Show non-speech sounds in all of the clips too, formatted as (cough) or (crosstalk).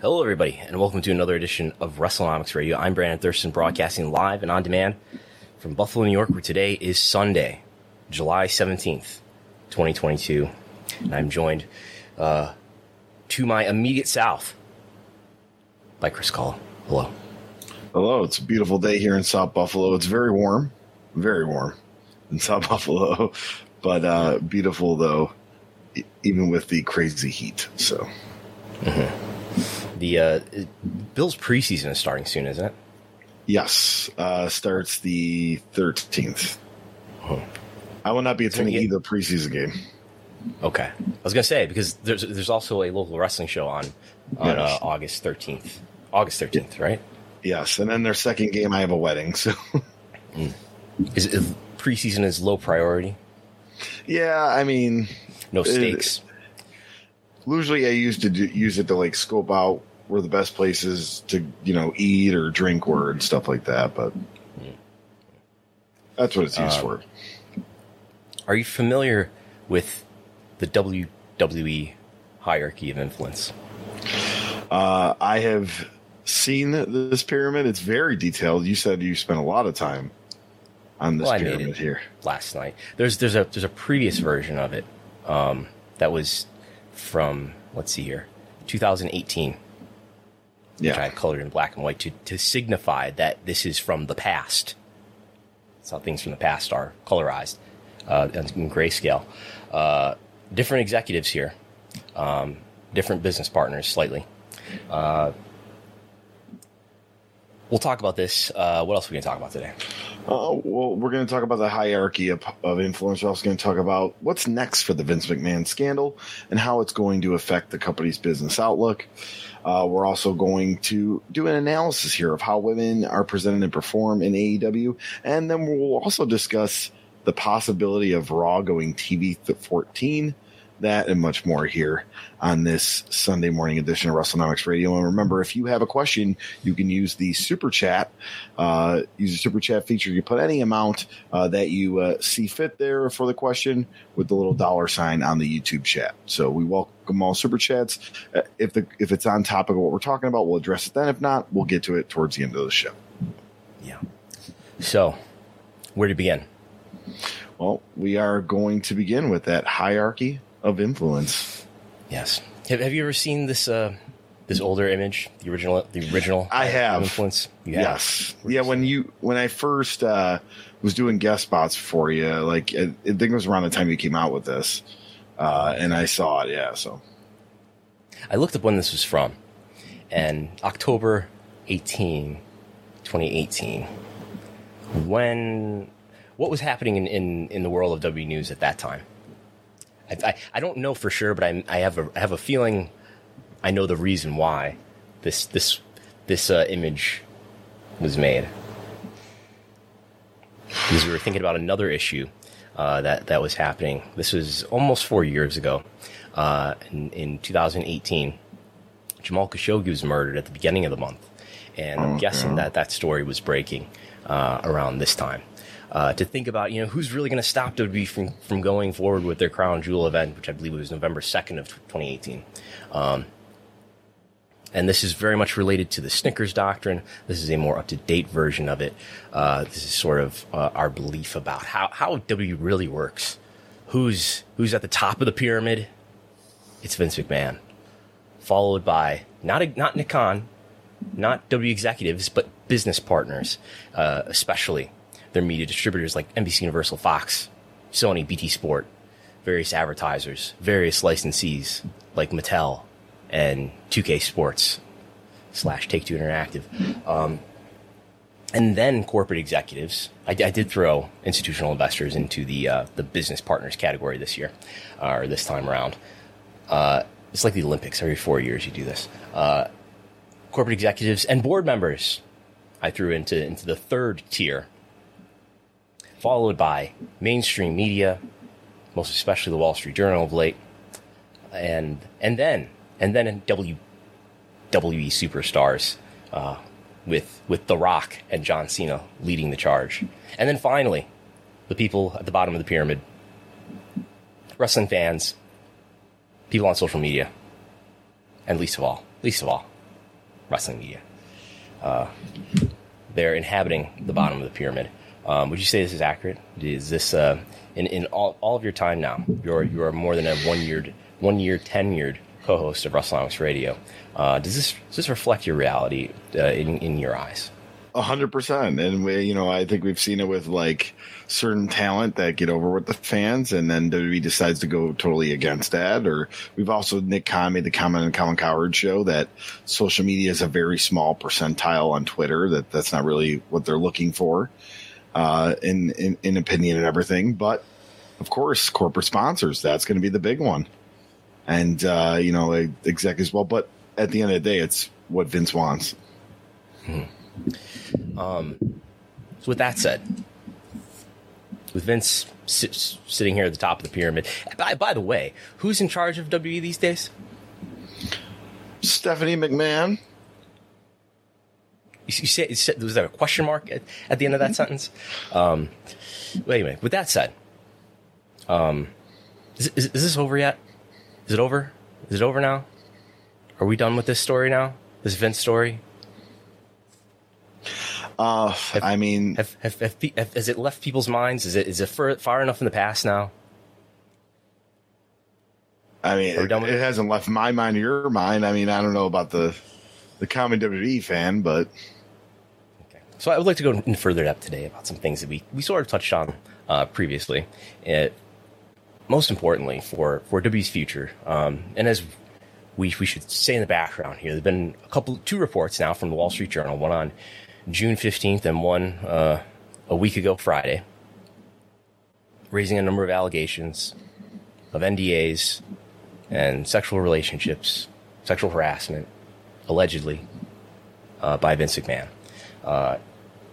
Hello, everybody, and welcome to another edition of WrestleNomics Radio. I'm Brandon Thurston, broadcasting live and on demand from Buffalo, New York, where today is Sunday, July 17th, 2022. And I'm joined uh, to my immediate south by Chris Call. Hello. Hello, it's a beautiful day here in South Buffalo. It's very warm, very warm in South (laughs) Buffalo, but uh, beautiful though, even with the crazy heat. So, The uh, Bills preseason is starting soon, isn't it? yes, uh, starts the 13th. I will not be attending get- either preseason game. Okay. I was gonna say because there's there's also a local wrestling show on on uh, August 13th. August 13th, right? Yes, and then their second game, I have a wedding. So, Is it, preseason is low priority, yeah, I mean, no It- stakes. Usually I used to do, use it to like scope out where the best places to you know eat or drink were and stuff like that. But that's what it's used for. Are you familiar with the WWE hierarchy of influence? Uh, I have seen this pyramid. It's very detailed. You said you spent a lot of time on this Well, pyramid here. last night. There's there's a there's a previous version of it um, that was from let's see here, 2018, which I Yeah, colored in black and white to to signify that this is from the past. It's how things from the past are colorized uh, in grayscale. Uh, different executives here, um, different business partners slightly. Uh, we'll talk about this. Uh, what else are we going to talk about today? Uh, well, we're going to talk about the hierarchy of, of influence. We're also going to talk about what's next for the Vince McMahon scandal and how it's going to affect the company's business outlook. Uh, we're also going to do an analysis here of how women are presented and perform in AEW, and then we'll also discuss the possibility of Raw going TV th- 14. That and much more here on this Sunday morning edition of WrestleNomics Radio. And remember, if you have a question, you can use the super chat. Uh, use the super chat feature. You put any amount uh, that you uh, see fit there for the question with the little dollar sign on the YouTube chat. So we welcome all super chats. Uh, if the if it's on topic of what we're talking about, we'll address it then. If not, we'll get to it towards the end of the show. Yeah. So, where to begin? Well, we are going to begin with that hierarchy of influence. Yes. Have, have you ever seen this uh, this older image, the original, the original? I have. influence. You have? Yes. Yeah. When you when I first uh, was doing guest spots for you, like I, I think it was around the time you came out with this, uh, and I saw it. Yeah. So I looked up when this was from, and October 18, 2018. When what was happening in, in, in the world of W News at that time? I, I, I don't know for sure, but I, I have a I have a feeling I know the reason why this this this uh, image was made. Because we were thinking about another issue uh, that that was happening. This was almost four years ago, uh, in, in 2018. Jamal Khashoggi was murdered at the beginning of the month, and I'm guessing that that story was breaking uh, around this time. Uh, to think about, you know, who's really going to stop WWE from, from going forward with their crown jewel event, which I believe was November 2nd of 2018. Um, and this is very much related to the Snickers doctrine. This is a more up to date version of it. Uh, this is sort of uh, our belief about how, how WWE really works. Who's, who's at the top of the pyramid? It's Vince McMahon. Followed by, not, not Nick Khan, not W executives, but business partners, uh, especially their media distributors like NBC Universal, Fox, Sony, BT Sport, various advertisers, various licensees like Mattel and 2K Sports slash Take Two Interactive. Um, and then corporate executives. I, I did throw institutional investors into the uh, the business partners category this year, uh, or this time around. Uh, it's like the Olympics. Every four years, you do this. Uh, corporate executives and board members. I threw into into the third tier, followed by mainstream media, most especially the Wall Street Journal of late, and and then and then WWE superstars uh, with with The Rock and John Cena leading the charge, and then finally, the people at the bottom of the pyramid, wrestling fans, people on social media, and least of all, least of all, wrestling media. Uh, they're inhabiting the bottom of the pyramid. Um, would you say this is accurate? Is this uh, in in all, all of your time now? You're you are more than a one year one year tenured co-host of WrestleNomics Radio. Uh, does this does this reflect your reality uh, in in your eyes? A hundred percent, and we, you know, I think we've seen it with like certain talent that get over with the fans, and then WWE decides to go totally against that. Or we've also Nick Khan made the comment on Colin Cowherd show that social media is a very small percentile on Twitter. That that's not really what they're looking for, uh, in, in in opinion and everything. But of course, corporate sponsors that's going to be the big one, and uh, you know, exec as well. But at the end of the day, it's what Vince wants. So with that said, with Vince sit, sitting here at the top of the pyramid, by, by the way, who's in charge of WWE these days? Stephanie McMahon. You, you said- was there a question mark at, at the end of that sentence? Um, wait a minute. With that said, um, is, is, is this over yet? Is it over? Is it over now? Are we done with this story now? This Vince story? Uh, I mean, Have, have, have, have has it left people's minds? Is it is it far, far enough in the past now? I mean, it, it hasn't left my mind or your mind. I mean, I don't know about the the common WWE fan, but. So I would like to go in further depth today about some things that we, we sort of touched on uh, previously. It, most importantly, for, for WWE's future, um, and as we, we should say in the background here, there have been a couple, two reports now from the Wall Street Journal, one on June 15th and one uh, a week ago Friday, raising a number of allegations of NDAs and sexual relationships, sexual harassment, allegedly, uh, by Vince McMahon uh,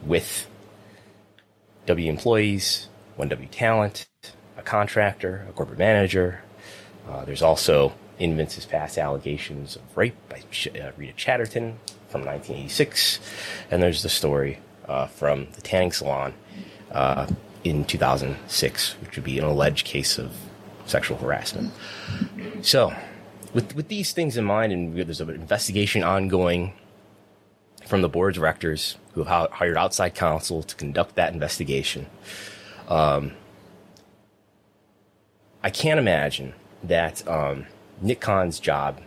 with W employees, one W talent, a contractor, a corporate manager. Uh, there's also in Vince's past allegations of rape by uh, Rita Chatterton from 1986, and there's the story uh, from the tanning salon uh, in 2006, which would be an alleged case of sexual harassment. So, with with these things in mind, and there's an investigation ongoing from the board of directors who have hired outside counsel to conduct that investigation. Um, I can't imagine that um, Nick Khan's job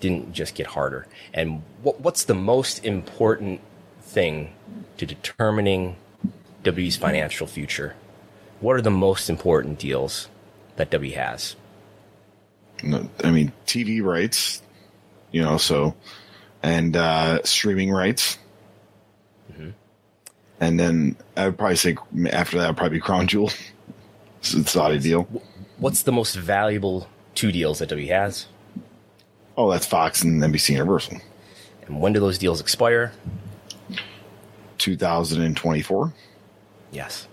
didn't just get harder. And what, what's the most important thing to determining W's financial future? What are the most important deals that W has? I mean, TV rights, you know, so and uh, streaming rights, Mm-hmm. and then I would probably say after that, would probably be Crown Jewel. (laughs) it's a Saudi deal. What's the most valuable two deals that W has? Oh, that's Fox and NBC Universal. And when do those deals expire? 2024. Yes.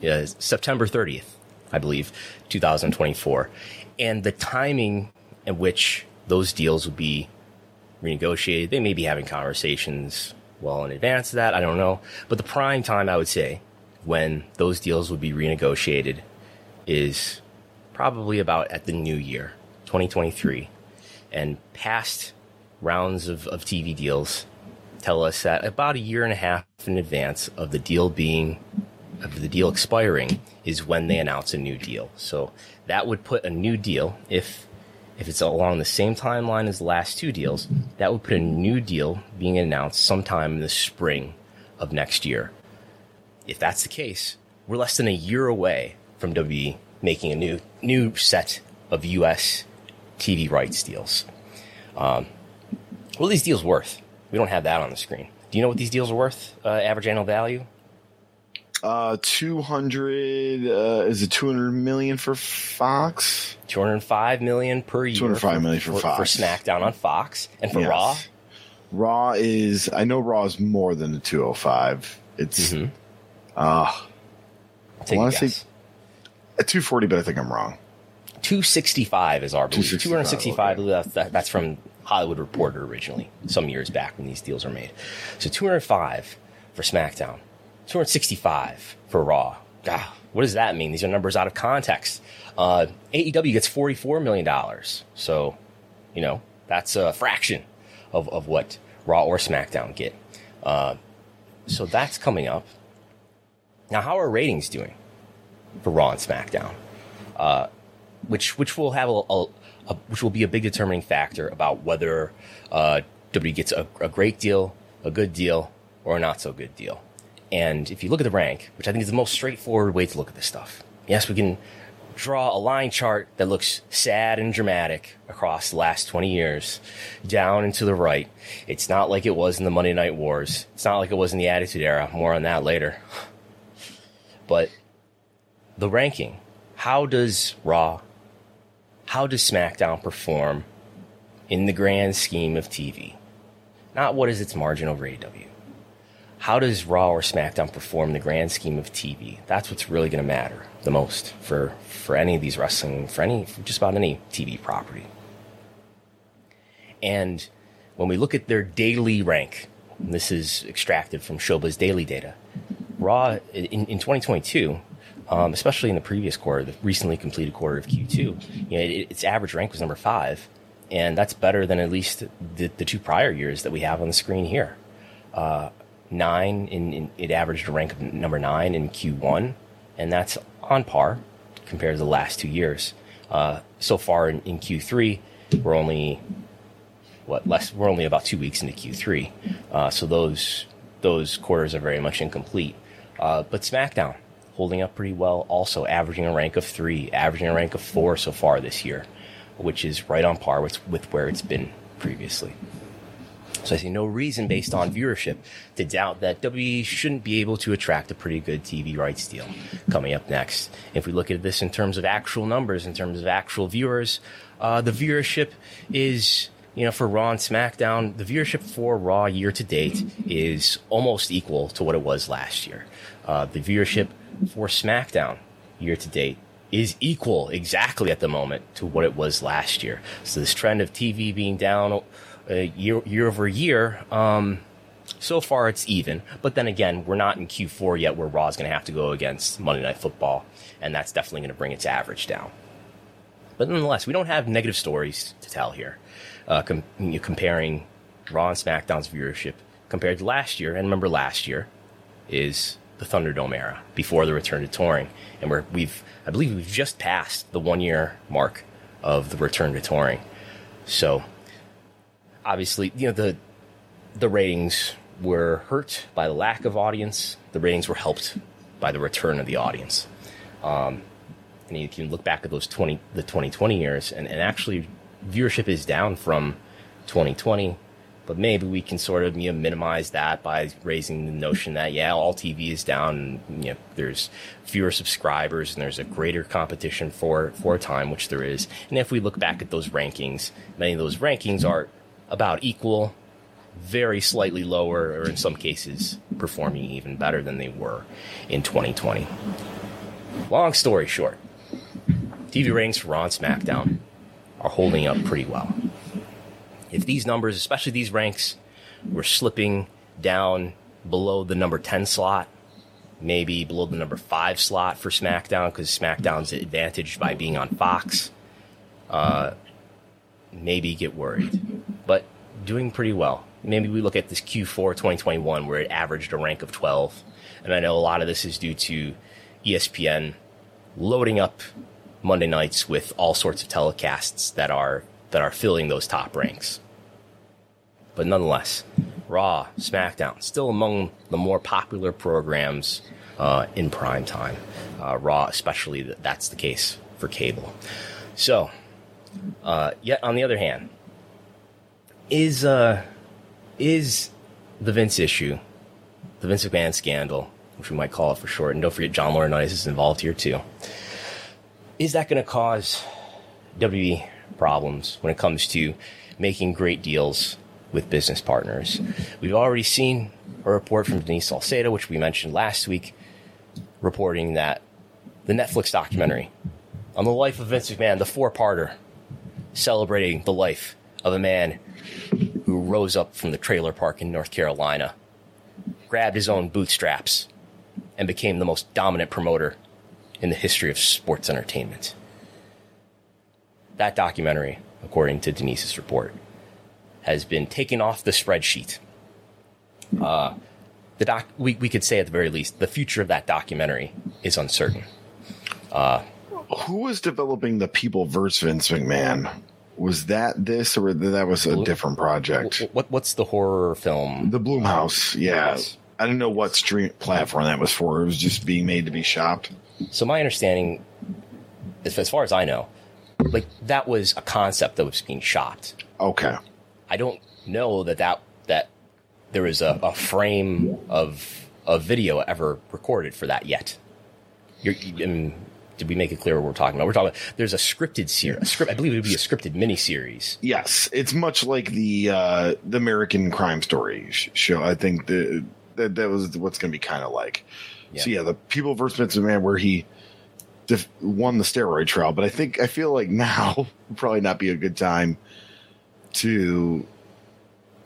Yeah, September 30th, I believe, 2024. And the timing in which those deals would be renegotiated. They may be having conversations well in advance of that. I don't know. But the prime time, I would say, when those deals would be renegotiated is probably about at the new year, 2023. And past rounds of, of TV deals tell us that about a year and a half in advance of the deal being of the deal expiring is when they announce a new deal. So that would put a new deal if if it's along the same timeline as the last two deals, that would put a new deal being announced sometime in the spring of next year. If that's the case, we're less than a year away from WWE making a new new set of U.S. TV rights deals. Um, what are these deals worth? We don't have that on the screen. Do you know what these deals are worth? Uh, average annual value? Uh, 200, uh, is it 200 million for Fox? 205 million per year. 205 million for, for Fox. For SmackDown on Fox. And for yes. Raw? Raw is, I know Raw is more than the 205. It's, mm-hmm. uh, I want to say 240, but I think I'm wrong. 265 is our belief. 265, okay. that's from Hollywood Reporter originally, some years back when these deals were made. So 205 for SmackDown, 265 for Raw. God, what does that mean? These are numbers out of context. Uh, AEW gets $44 million. So, you know, that's a fraction of, of what Raw or SmackDown get. Uh, so that's coming up. Now, how are ratings doing for Raw and SmackDown? Uh, which which will have a, a, a, which will be a big determining factor about whether uh, WWE gets a, a great deal, a good deal, or a not so good deal. And if you look at the rank, which I think is the most straightforward way to look at this stuff, yes, we can draw a line chart that looks sad and dramatic across the last 20 years, down and to the right. It's not like it was in the Monday Night Wars. It's not like it was in the Attitude Era. More on that later. (laughs) But the ranking, how does Raw, how does SmackDown perform in the grand scheme of TV? Not what is its margin over AEW how does Raw or SmackDown perform in the grand scheme of TV? That's what's really going to matter the most for, for any of these wrestling, for any, for just about any TV property. And when we look at their daily rank, this is extracted from Showbuzz Daily data, Raw in, in 2022, um, especially in the previous quarter, the recently completed quarter of Q2, you know, it, its average rank was number five, and that's better than at least the, the two prior years that we have on the screen here. Uh, nine in, in, it averaged a rank of number nine in Q1, and that's on par compared to the last two years. Uh, so far in, in, Q3, we're only what less. We're only about two weeks into Q3, uh, so those those quarters are very much incomplete. Uh, but SmackDown holding up pretty well, also averaging a rank of three, averaging a rank of four so far this year, which is right on par with with where it's been previously. So I see no reason based on viewership to doubt that WWE shouldn't be able to attract a pretty good TV rights deal coming up next. If we look at this in terms of actual numbers, in terms of actual viewers, uh, the viewership is, you know, for Raw and SmackDown, the viewership for Raw year to date is almost equal to what it was last year. Uh, the viewership for SmackDown year to date is equal exactly at the moment to what it was last year. So this trend of TV being down uh, year year over year. Um, so far, it's even. But then again, we're not in Q4 yet, where Raw is going to have to go against Monday Night Football, and that's definitely going to bring its average down. But nonetheless, we don't have negative stories to tell here. Uh, com- comparing Raw and SmackDown's viewership compared to last year, and remember last year is the Thunderdome era before the return to touring, and we're, we've I believe we've just passed the one year mark of the return to touring. So obviously, you know, the the ratings were hurt by the lack of audience. The ratings were helped by the return of the audience. Um, and you can look back at those 20, the 2020 years, and, and actually viewership is down from 2020. But maybe we can sort of you know, minimize that by raising the notion that yeah, all TV is down. And, you know, there's fewer subscribers and there's a greater competition for for time, which there is. And if we look back at those rankings, many of those rankings are about equal, very slightly lower, or in some cases, performing even better than they were in 2020. Long story short, TV ratings for Raw and SmackDown are holding up pretty well. if these numbers, especially these ranks, were slipping down below the number 10 slot, maybe below the number 5 slot for SmackDown, because SmackDown's advantaged by being on Fox, uh, maybe get worried. But doing pretty well. Maybe we look at this Q4 2021 where it averaged a rank of 12. And I know a lot of this is due to ESPN loading up Monday nights with all sorts of telecasts that are that are filling those top ranks. But nonetheless, Raw, SmackDown, still among the more popular programs uh, in prime time. Uh, Raw, especially, that's the case for cable. So, uh, yet on the other hand, is uh, is the Vince issue, the Vince McMahon scandal, which we might call it for short, and don't forget John Laurinaitis is involved here too. Is that going to cause WWE problems when it comes to making great deals with business partners? We've already seen a report from Denise Salcedo, which we mentioned last week, reporting that the Netflix documentary on the life of Vince McMahon, the four-parter, celebrating the life of a man who rose up from the trailer park in North Carolina, grabbed his own bootstraps, and became the most dominant promoter in the history of sports entertainment. That documentary, according to Denise's report, has been taken off the spreadsheet. Uh, the doc, we, we could say at the very least, the future of that documentary is uncertain. Uh, Who was developing the People versus Vince McMahon? Was that this or that was a different project? What what's the horror film? The Blumhouse. yeah. Yes. I didn't know what stream platform that was for. It was just being made to be shopped. So my understanding, as far as I know, like that was a concept that was being shopped. Okay. I don't know that that that there was a, a frame of of video ever recorded for that yet. You're, you, I mean, did we make it clear what we're talking about? We're talking about there's a scripted series. Script, I believe it would be a scripted miniseries. Yes, it's much like the uh, the American Crime Story show. I think the that that was what's going to be kind of like. Yeah. So yeah, the People versus Vince Man, where he def- won the steroid trial. But I think I feel like now (laughs) would probably not be a good time to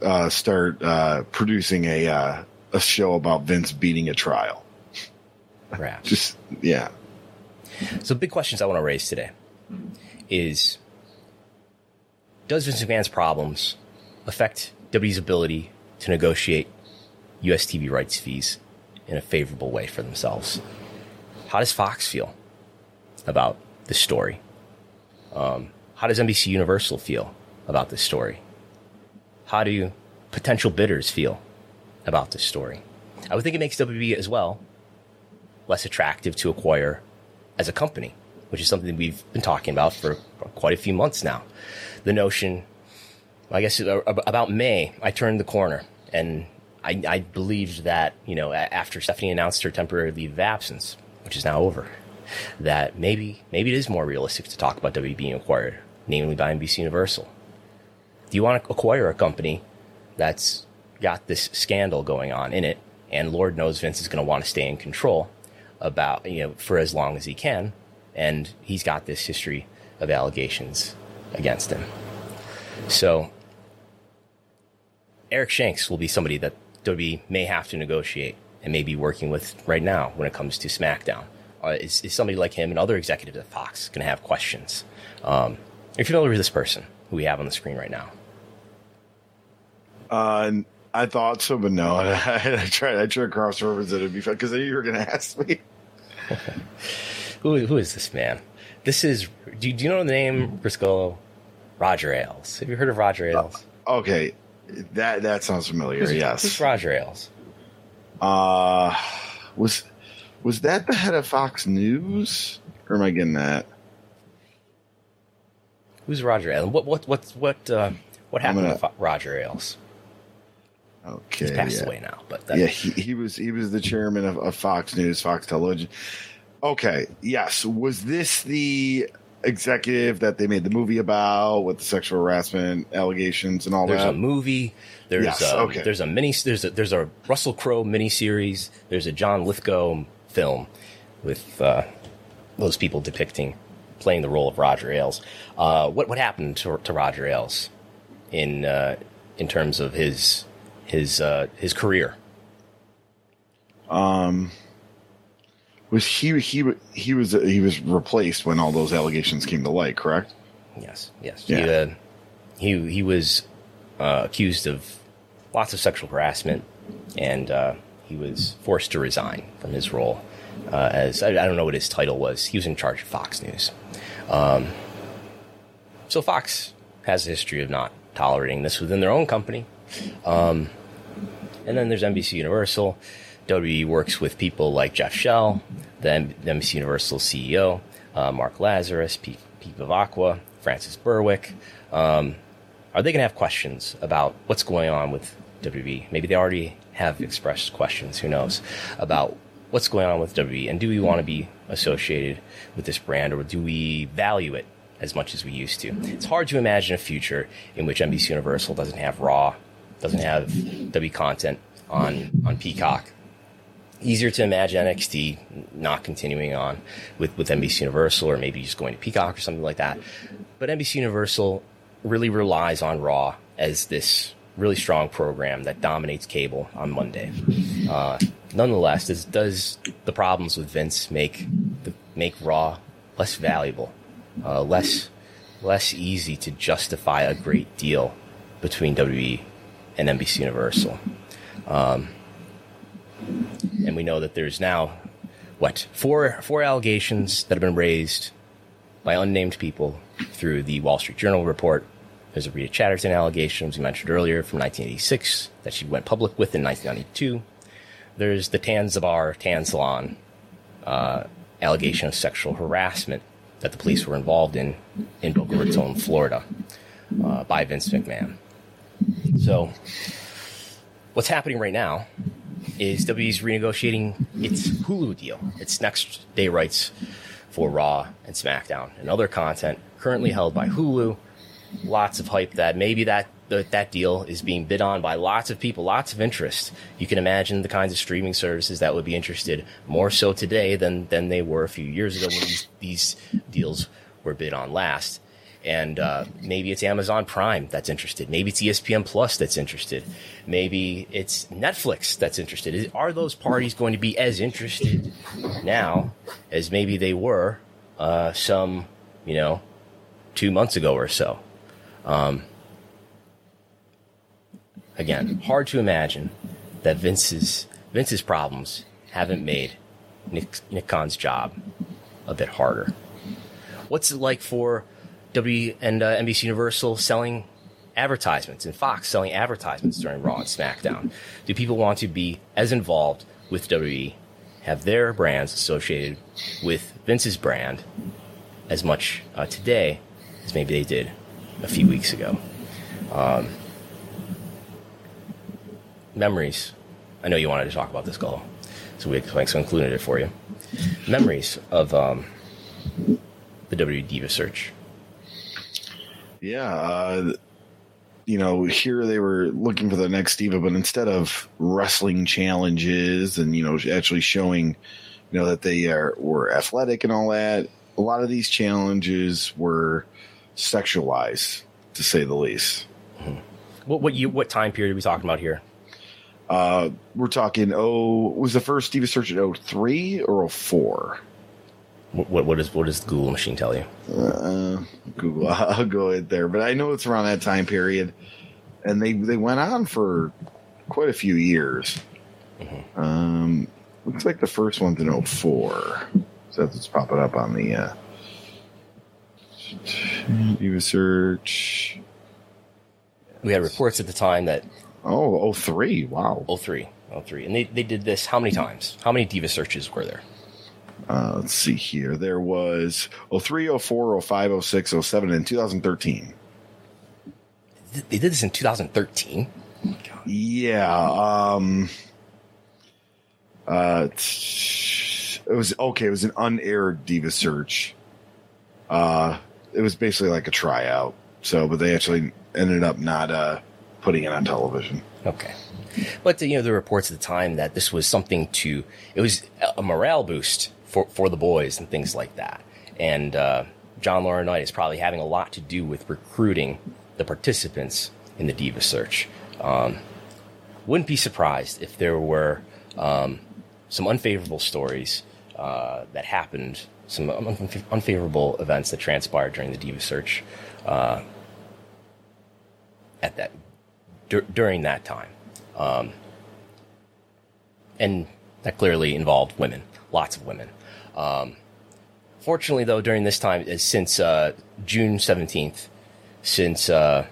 uh, start uh, producing a uh, a show about Vince beating a trial. Perhaps. (laughs) Just yeah. So big questions I want to raise today is does Vince McMahon's problems affect WWE's ability to negotiate US TV rights fees in a favorable way for themselves? How does Fox feel about this story? Um, how does NBC Universal feel about this story? How do potential bidders feel about this story? I would think it makes WWE as well less attractive to acquire as a company, which is something we've been talking about for quite a few months now. The notion, I guess about May, I turned the corner and I, I believed that, you know, after Stephanie announced her temporary leave of absence, which is now over, that maybe, maybe it is more realistic to talk about WWE being acquired, namely by NBC Universal. Do you want to acquire a company that's got this scandal going on in it, and Lord knows Vince is going to want to stay in control? About, you know, for as long as he can. And he's got this history of allegations against him. So Eric Shanks will be somebody that WWE may have to negotiate and may be working with right now when it comes to SmackDown. Uh, is, is, somebody like him and other executives at Fox going to have questions? Um, are you familiar with this person who we have on the screen right now? Uh, I thought so, but no. (laughs) I, I tried. I tried to cross reference it because I knew you were going (laughs) to ask me. (laughs) who who is this man? This is. Do, do you know the name Briscoe? Roger Ailes. Have you heard of Roger Ailes? Uh, okay, that that sounds familiar. Who's, yes. Who's Roger Ailes? Uh was was that the head of Fox News? Or am I getting that? Who's Roger Ailes? What what what what uh, what happened gonna, to Roger Ailes? Okay, he's passed yeah. away now, but yeah, he, he was he was the chairman of, of Fox News, Fox Television. Okay, yes, was this the executive that they made the movie about with the sexual harassment allegations and all there's that? There's a movie. There's yes, a, okay. there's a mini there's a there's a Russell Crowe miniseries. There's a John Lithgow film with uh, those people depicting playing the role of Roger Ailes. Uh, what what happened to, to Roger Ailes? in uh, in terms of his his uh, his career? Um, was he he he was he was replaced when all those allegations came to light? Correct. Yes, yes. Yeah. He, uh, he he was uh, accused of lots of sexual harassment, and uh, he was forced to resign from his role uh, as I, I don't know what his title was. He was in charge of Fox News. Um, so Fox has a history of not tolerating this within their own company. Um, and then there's NBC Universal. WWE works with people like Jeff Shell, the, M- the NBC Universal CEO, uh, Mark Lazarus, Pete, Pete Vivacqua, Frances Berwick. Um, are they going to have questions about what's going on with WWE? Maybe they already have expressed questions, who knows, about what's going on with WWE and do we want to be associated with this brand or do we value it as much as we used to? It's hard to imagine a future in which NBC Universal doesn't have Raw, doesn't have WWE content on, on Peacock. Easier to imagine NXT not continuing on with, with NBC Universal or maybe just going to Peacock or something like that. But NBC Universal really relies on Raw as this really strong program that dominates cable on Monday. Uh, nonetheless, does, does the problems with Vince make the, make Raw less valuable, uh, less less easy to justify a great deal between WWE and NBC Universal? Um, and we know that there's now what four four allegations that have been raised by unnamed people through the Wall Street Journal report. There's a Rita Chatterton allegation, as we mentioned earlier, from 1986 that she went public with in 1992. There's the Tanzabar Tan Salon uh, allegation of sexual harassment that the police were involved in in Boca Raton, Florida, uh, by Vince McMahon. So, what's happening right now is WWE's renegotiating its Hulu deal, its next day rights for Raw and SmackDown and other content currently held by Hulu. Lots of hype that maybe that that that deal is being bid on by lots of people, lots of interest. You can imagine the kinds of streaming services that would be interested more so today than than they were a few years ago when these, these deals were bid on last. And uh, maybe it's Amazon Prime that's interested. Maybe it's ESPN Plus that's interested. Maybe it's Netflix that's interested. Are those parties going to be as interested now as maybe they were uh, some, you know, two months ago or so? Um, again, hard to imagine that Vince's Vince's problems haven't made Nick, Khan's job a bit harder. What's it like for W and uh, NBC Universal selling advertisements and Fox selling advertisements during Raw and SmackDown? Do people want to be as involved with WWE, have their brands associated with Vince's brand as much uh, today as maybe they did a few weeks ago? Um, memories. I know you wanted to talk about this, Gull, so we so included it for you. Memories of um, the WWE Diva search. Yeah, uh, you know, here they were looking for the next diva, but instead of wrestling challenges and you know actually showing, you know, that they are were athletic and all that, a lot of these challenges were sexualized, to say the least. What what you what time period are we talking about here? Uh, we're talking. Oh, was the first diva search at 03 or 04? What what, what does what does the Google machine tell you? Uh, Google. (laughs) I'll go ahead there, but I know it's around that time period, and they they went on for quite a few years. Um, looks like the first one's in 04. so that's what's popping up on the uh, Diva search. We had reports at the time that Oh, 03. Wow. 03, 03. and they they did this how many times? How many Diva searches were there? Uh, let's see here. There was 03, 04, 05, 06, 07, and 2013. They did this in 2013. Yeah. Um, uh, it was okay. It was an unaired diva search. Uh, it was basically like a tryout. So, but they actually ended up not uh, putting it on television. Okay. But you know, the reports at the time that this was something to it was a morale boost for for the boys and things like that. And uh, John Laurinaitis is probably having a lot to do with recruiting the participants in the diva search. Um, wouldn't be surprised if there were um, some unfavorable stories uh, that happened, some unfavorable events that transpired during the diva search uh, at that dur- during that time, um, and that clearly involved women, lots of women. Um, fortunately, though, during this time, uh, since uh, June seventeenth, since uh,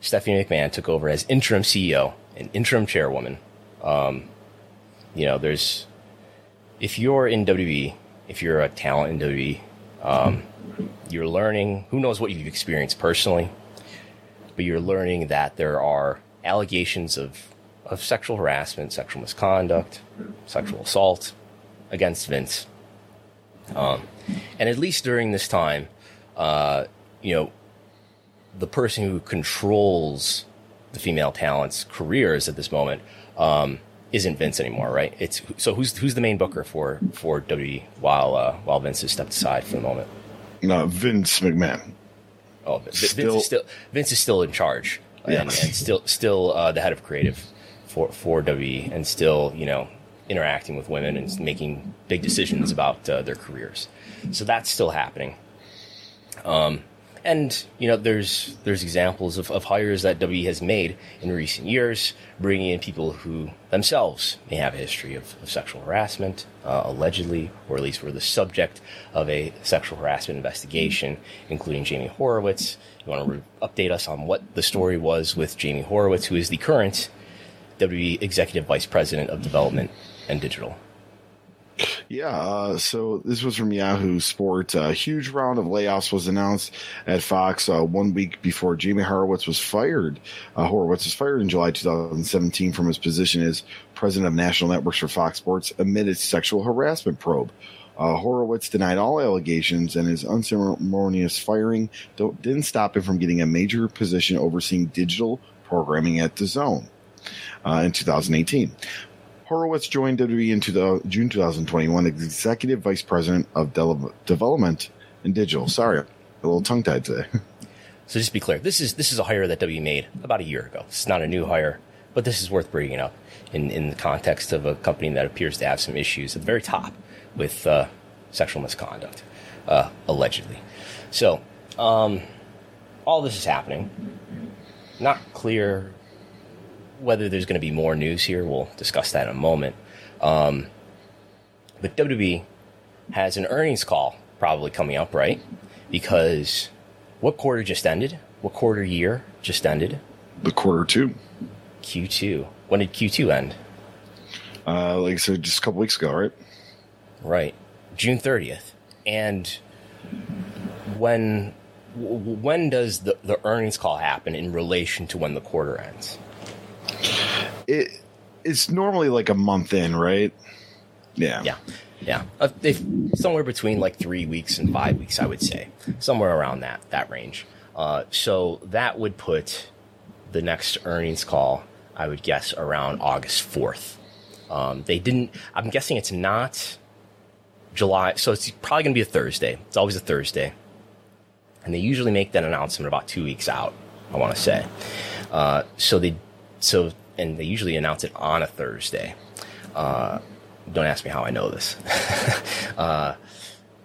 Stephanie McMahon took over as interim CEO and interim chairwoman, um, you know, there's if you're in WWE, if you're a talent in WWE, um, you're learning. Who knows what you've experienced personally, but you're learning that there are allegations of of sexual harassment, sexual misconduct, sexual assault against Vince. Um, and at least during this time, uh, you know, the person who controls the female talent's careers at this moment um, isn't Vince anymore, right? It's so who's who's the main booker for for WWE while uh, while Vince has stepped aside for the moment? No, Vince McMahon. Oh, Vince is still Vince is still in charge and, and still still uh, the head of creative for for WWE and still you know interacting with women and making big decisions about uh, their careers. So that's still happening. Um, and you know, there's there's examples of, of hires that WWE has made in recent years, bringing in people who themselves may have a history of, of sexual harassment, uh, allegedly, or at least were the subject of a sexual harassment investigation, including Jamie Horowitz. You want to re- update us on what the story was with Jamie Horowitz, who is the current WWE Executive Vice President of Development and Digital. Yeah, uh, so this was from Yahoo Sports. A huge round of layoffs was announced at Fox uh, one week before Jamie Horowitz was fired. Uh, Horowitz was fired in July 2017 from his position as president of national networks for Fox Sports amid its sexual harassment probe. Uh, Horowitz denied all allegations, and his unceremonious firing didn't stop him from getting a major position overseeing digital programming at DAZN. Uh, in 2018. Horowitz joined WWE in two, June 2021 as Executive Vice President of De- Development and Digital. Sorry, a little tongue tied today. (laughs) so just to be clear, this is this is a hire that WWE made about a year ago. It's not a new hire, but this is worth bringing up in, in the context of a company that appears to have some issues at the very top with uh, sexual misconduct, uh, allegedly. So um, all this is happening. Not clear whether there's going to be more news here, we'll discuss that in a moment. Um, but WWE has an earnings call probably coming up, right? Because what quarter just ended? What quarter year just ended? The quarter two. Q2. When did Q2 end? Uh, like said, just a couple weeks ago, right? Right, June thirtieth. And when when does the, the earnings call happen in relation to when the quarter ends? It it's normally like a month in, right? Yeah. Yeah. Yeah. Uh, somewhere between like three weeks and five weeks, I would say. Somewhere around that, that range. Uh, so that would put the next earnings call, I would guess, around August 4th. Um, they didn't, I'm guessing it's not July, so it's probably going to be a Thursday. It's always a Thursday. And they usually make that announcement about two weeks out, I want to say. Uh, so they, so and they usually announce it on a Thursday. Uh, don't ask me how I know this. (laughs) uh,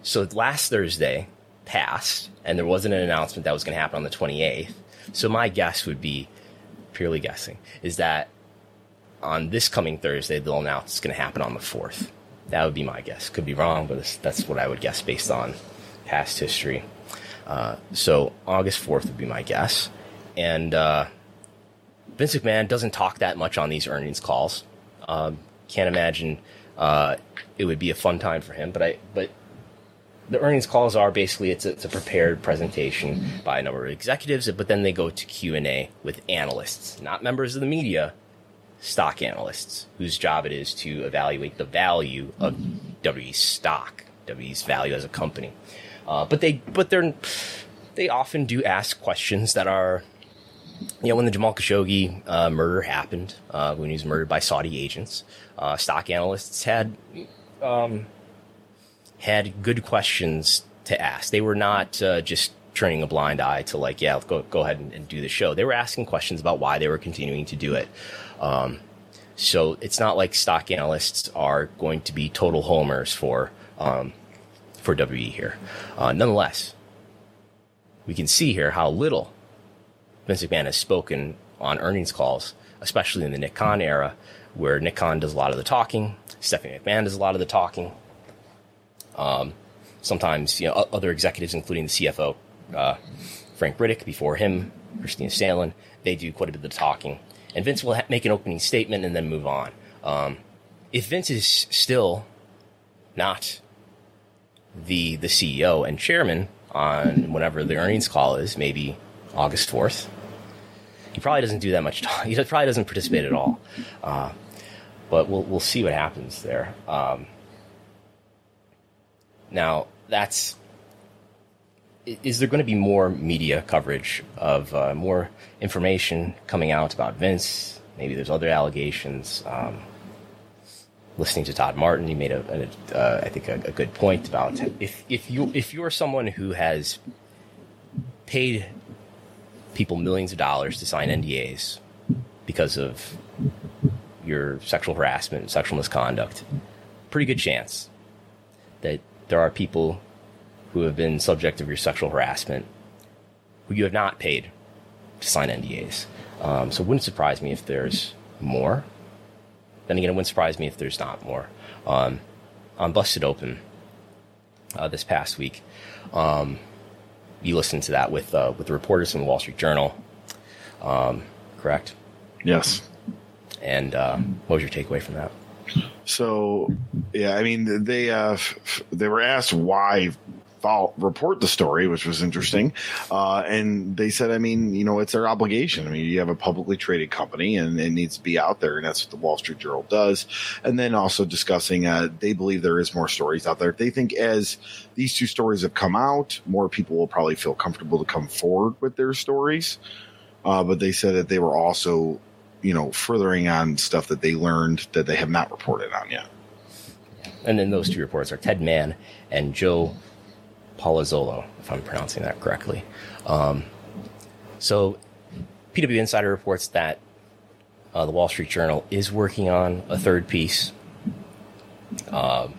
so last Thursday passed, and there wasn't an announcement that was going to happen on the 28th. So my guess would be, purely guessing, is that on this coming Thursday they'll announce it's going to happen on the 4th. That would be my guess. Could be wrong, but that's what I would guess based on past history. Uh, so August 4th would be my guess. And uh, Vince McMahon doesn't talk that much on these earnings calls. Um, can't imagine uh, it would be a fun time for him. But I but the earnings calls are basically it's a, it's a prepared presentation by a number of executives, but then they go to Q and A with analysts, not members of the media, stock analysts, whose job it is to evaluate the value of WWE's stock, WWE's value as a company. Uh, but they but they're they often do ask questions that are you know, when the Jamal Khashoggi uh, murder happened, uh, when he was murdered by Saudi agents, uh, stock analysts had um, had good questions to ask. They were not uh, just turning a blind eye to like, yeah, go go ahead and, and do the show. They were asking questions about why they were continuing to do it. Um, so it's not like stock analysts are going to be total homers for um, for WE here. Uh, nonetheless, we can see here how little Vince McMahon has spoken on earnings calls, especially in the Nick Khan era, where Nick Khan does a lot of the talking, Stephanie McMahon does a lot of the talking. Um, sometimes, you know, other executives, including the CFO, uh, Frank Riddick, before him, Kristina Salen, they do quite a bit of the talking. And Vince will ha- make an opening statement and then move on. Um, if Vince is still not the the CEO and chairman on whenever the earnings call is, maybe August fourth, he probably doesn't do that much. (laughs) Talk. He probably doesn't participate at all. Uh, but we'll we'll see what happens there. Um, now that's is there going to be more media coverage of uh, more information coming out about Vince? Maybe there's other allegations. Um, listening to Todd Martin, he made a, a uh, I think a, a, good point about if if you if you're someone who has paid people millions of dollars to sign NDAs because of your sexual harassment, and sexual misconduct, pretty good chance that there are people who have been subject of your sexual harassment who you have not paid to sign NDAs. Um, so it wouldn't surprise me if there's more. Then again, it wouldn't surprise me if there's not more. Um, on Busted Open uh, this past week, um, you listened to that with uh, with the reporters from the Wall Street Journal, um, correct? Yes. And uh, what was your takeaway from that? So, yeah, I mean, they uh, they were asked why report the story, which was interesting. Uh, and they said, I mean, you know, it's their obligation. I mean, you have a publicly traded company and it needs to be out there. And that's what the Wall Street Journal does. And then also discussing, uh, they believe there is more stories out there. They think as these two stories have come out, more people will probably feel comfortable to come forward with their stories. Uh, but they said that they were also, you know, furthering on stuff that they learned that they have not reported on yet. And then those two reports are Ted Mann and Joe Palazzolo, if I'm pronouncing that correctly. Um, so, PW Insider reports that uh, the Wall Street Journal is working on a third piece. Um,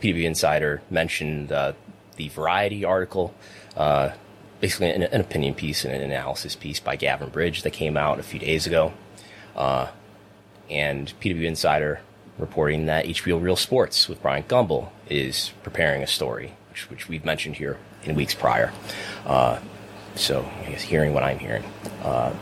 PW Insider mentioned uh, the Variety article, uh, basically an, an, opinion piece and an analysis piece by Gavin Bridge that came out a few days ago. Uh, and PW Insider reporting that HBO Real Sports with Bryant Gumbel is preparing a story which, which we've mentioned here in weeks prior. Uh, so I guess hearing what I'm hearing. Uh,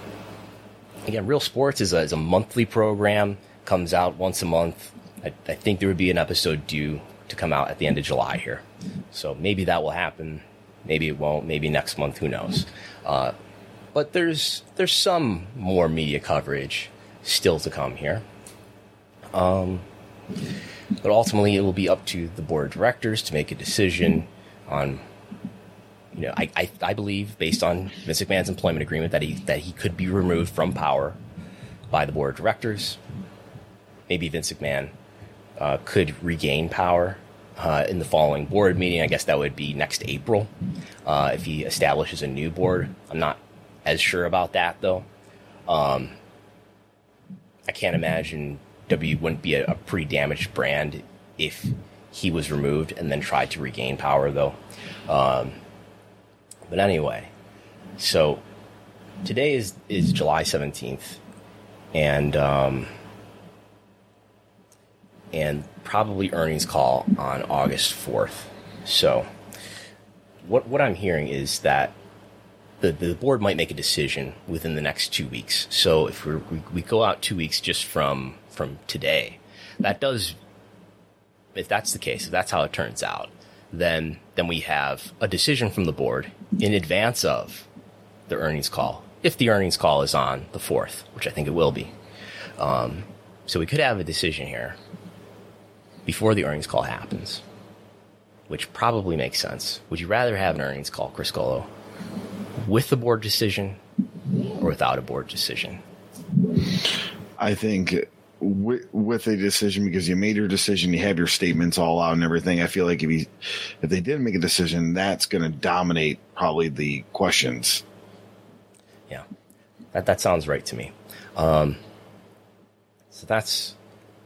again, Real Sports is a, is a monthly program, comes out once a month. I, I, think there would be an episode due to come out at the end of July here. So maybe that will happen. Maybe it won't. Maybe next month. Who knows? Uh, but there's there's some more media coverage still to come here. Um, but ultimately, it will be up to the board of directors to make a decision on. You know, I, I, I believe based on Vince McMahon's employment agreement that he that he could be removed from power by the board of directors. Maybe Vince McMahon uh, could regain power uh, in the following board meeting. I guess that would be next April uh, if he establishes a new board. I'm not as sure about that though. Um, I can't imagine W wouldn't be a, a pretty damaged brand if he was removed and then tried to regain power, though. Um, but anyway, so today is is July seventeenth, and um, and probably earnings call on August fourth. So, what what I'm hearing is that the, the board might make a decision within the next two weeks. So if we we go out two weeks just from from today, that does, if that's the case, if that's how it turns out, then then we have a decision from the board in advance of the earnings call, if the earnings call is on the fourth, which I think it will be. Um, so we could have a decision here before the earnings call happens, which probably makes sense. Would you rather have an earnings call, Chris Golo, with the board decision or without a board decision? I think with, with a decision because you made your decision, you have your statements all out and everything. I feel like if he, if they did make a decision, that's going to dominate probably the questions. Yeah, that that sounds right to me. Um, so that's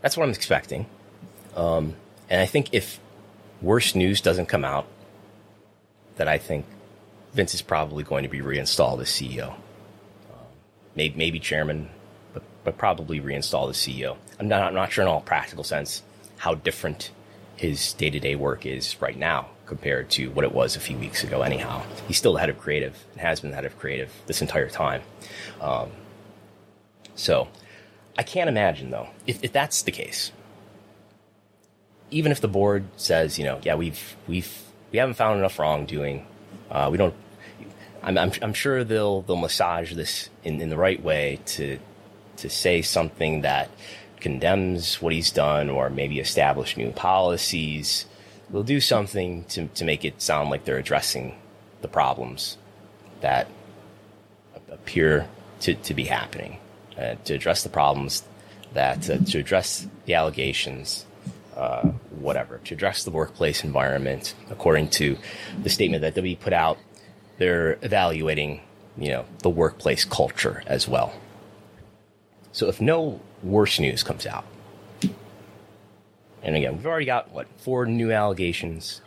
that's what I'm expecting. Um, and I think if worse news doesn't come out, that I think Vince is probably going to be reinstalled as CEO. Um, maybe, maybe chairman, but, probably reinstall the CEO. I'm not, I'm not sure in all practical sense how different his day to day work is right now compared to what it was a few weeks ago, anyhow. He's still the head of creative and has been the head of creative this entire time. Um, so I can't imagine, though, if, if that's the case, even if the board says, you know, yeah, we've, we've, we haven't found enough wrongdoing, uh, we don't, I'm, I'm, I'm, sure they'll, they'll massage this in, in the right way to, to say something that condemns what he's done or maybe establish new policies. They'll do something to, to make it sound like they're addressing the problems that appear to, to be happening, uh, to address the problems that, uh, to address the allegations, uh, whatever, to address the workplace environment. According to the statement that we put out, they're evaluating, you know, the workplace culture as well. So if no worse news comes out, and again, we've already got what four new allegations,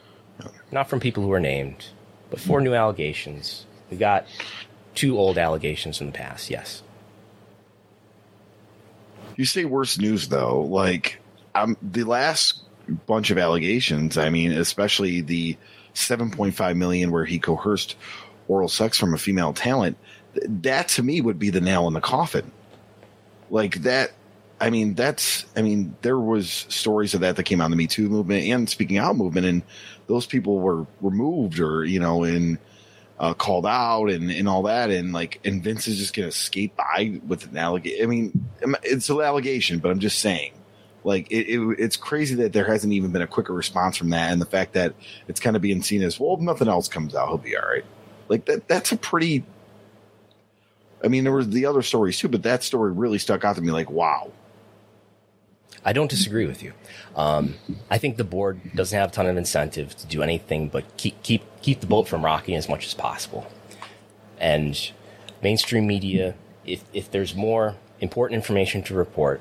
not from people who are named, but four new allegations. We got two old allegations from the past. Yes. You say worse news though, like um, the last bunch of allegations. I mean, especially the 7.5 million where he coerced oral sex from a female talent. That to me would be the nail in the coffin like that I mean, that's, I mean, there was stories of that that came out in the Me Too movement and Speaking Out movement, and those people were removed or, you know, and uh, called out and, and all that. And like, and Vince is just to skate by with an allegation. I mean, it's an allegation, but I'm just saying, like, it, it, it's crazy that there hasn't even been a quicker response from that. And the fact that it's kind of being seen as, well, if nothing else comes out, he'll be all right. Like, that, that's a pretty, I mean, there were the other stories too, but that story really stuck out to me like, wow. I don't disagree with you. Um, I think the board doesn't have a ton of incentive to do anything but keep keep keep the boat from rocking as much as possible. And mainstream media, if if there's more important information to report,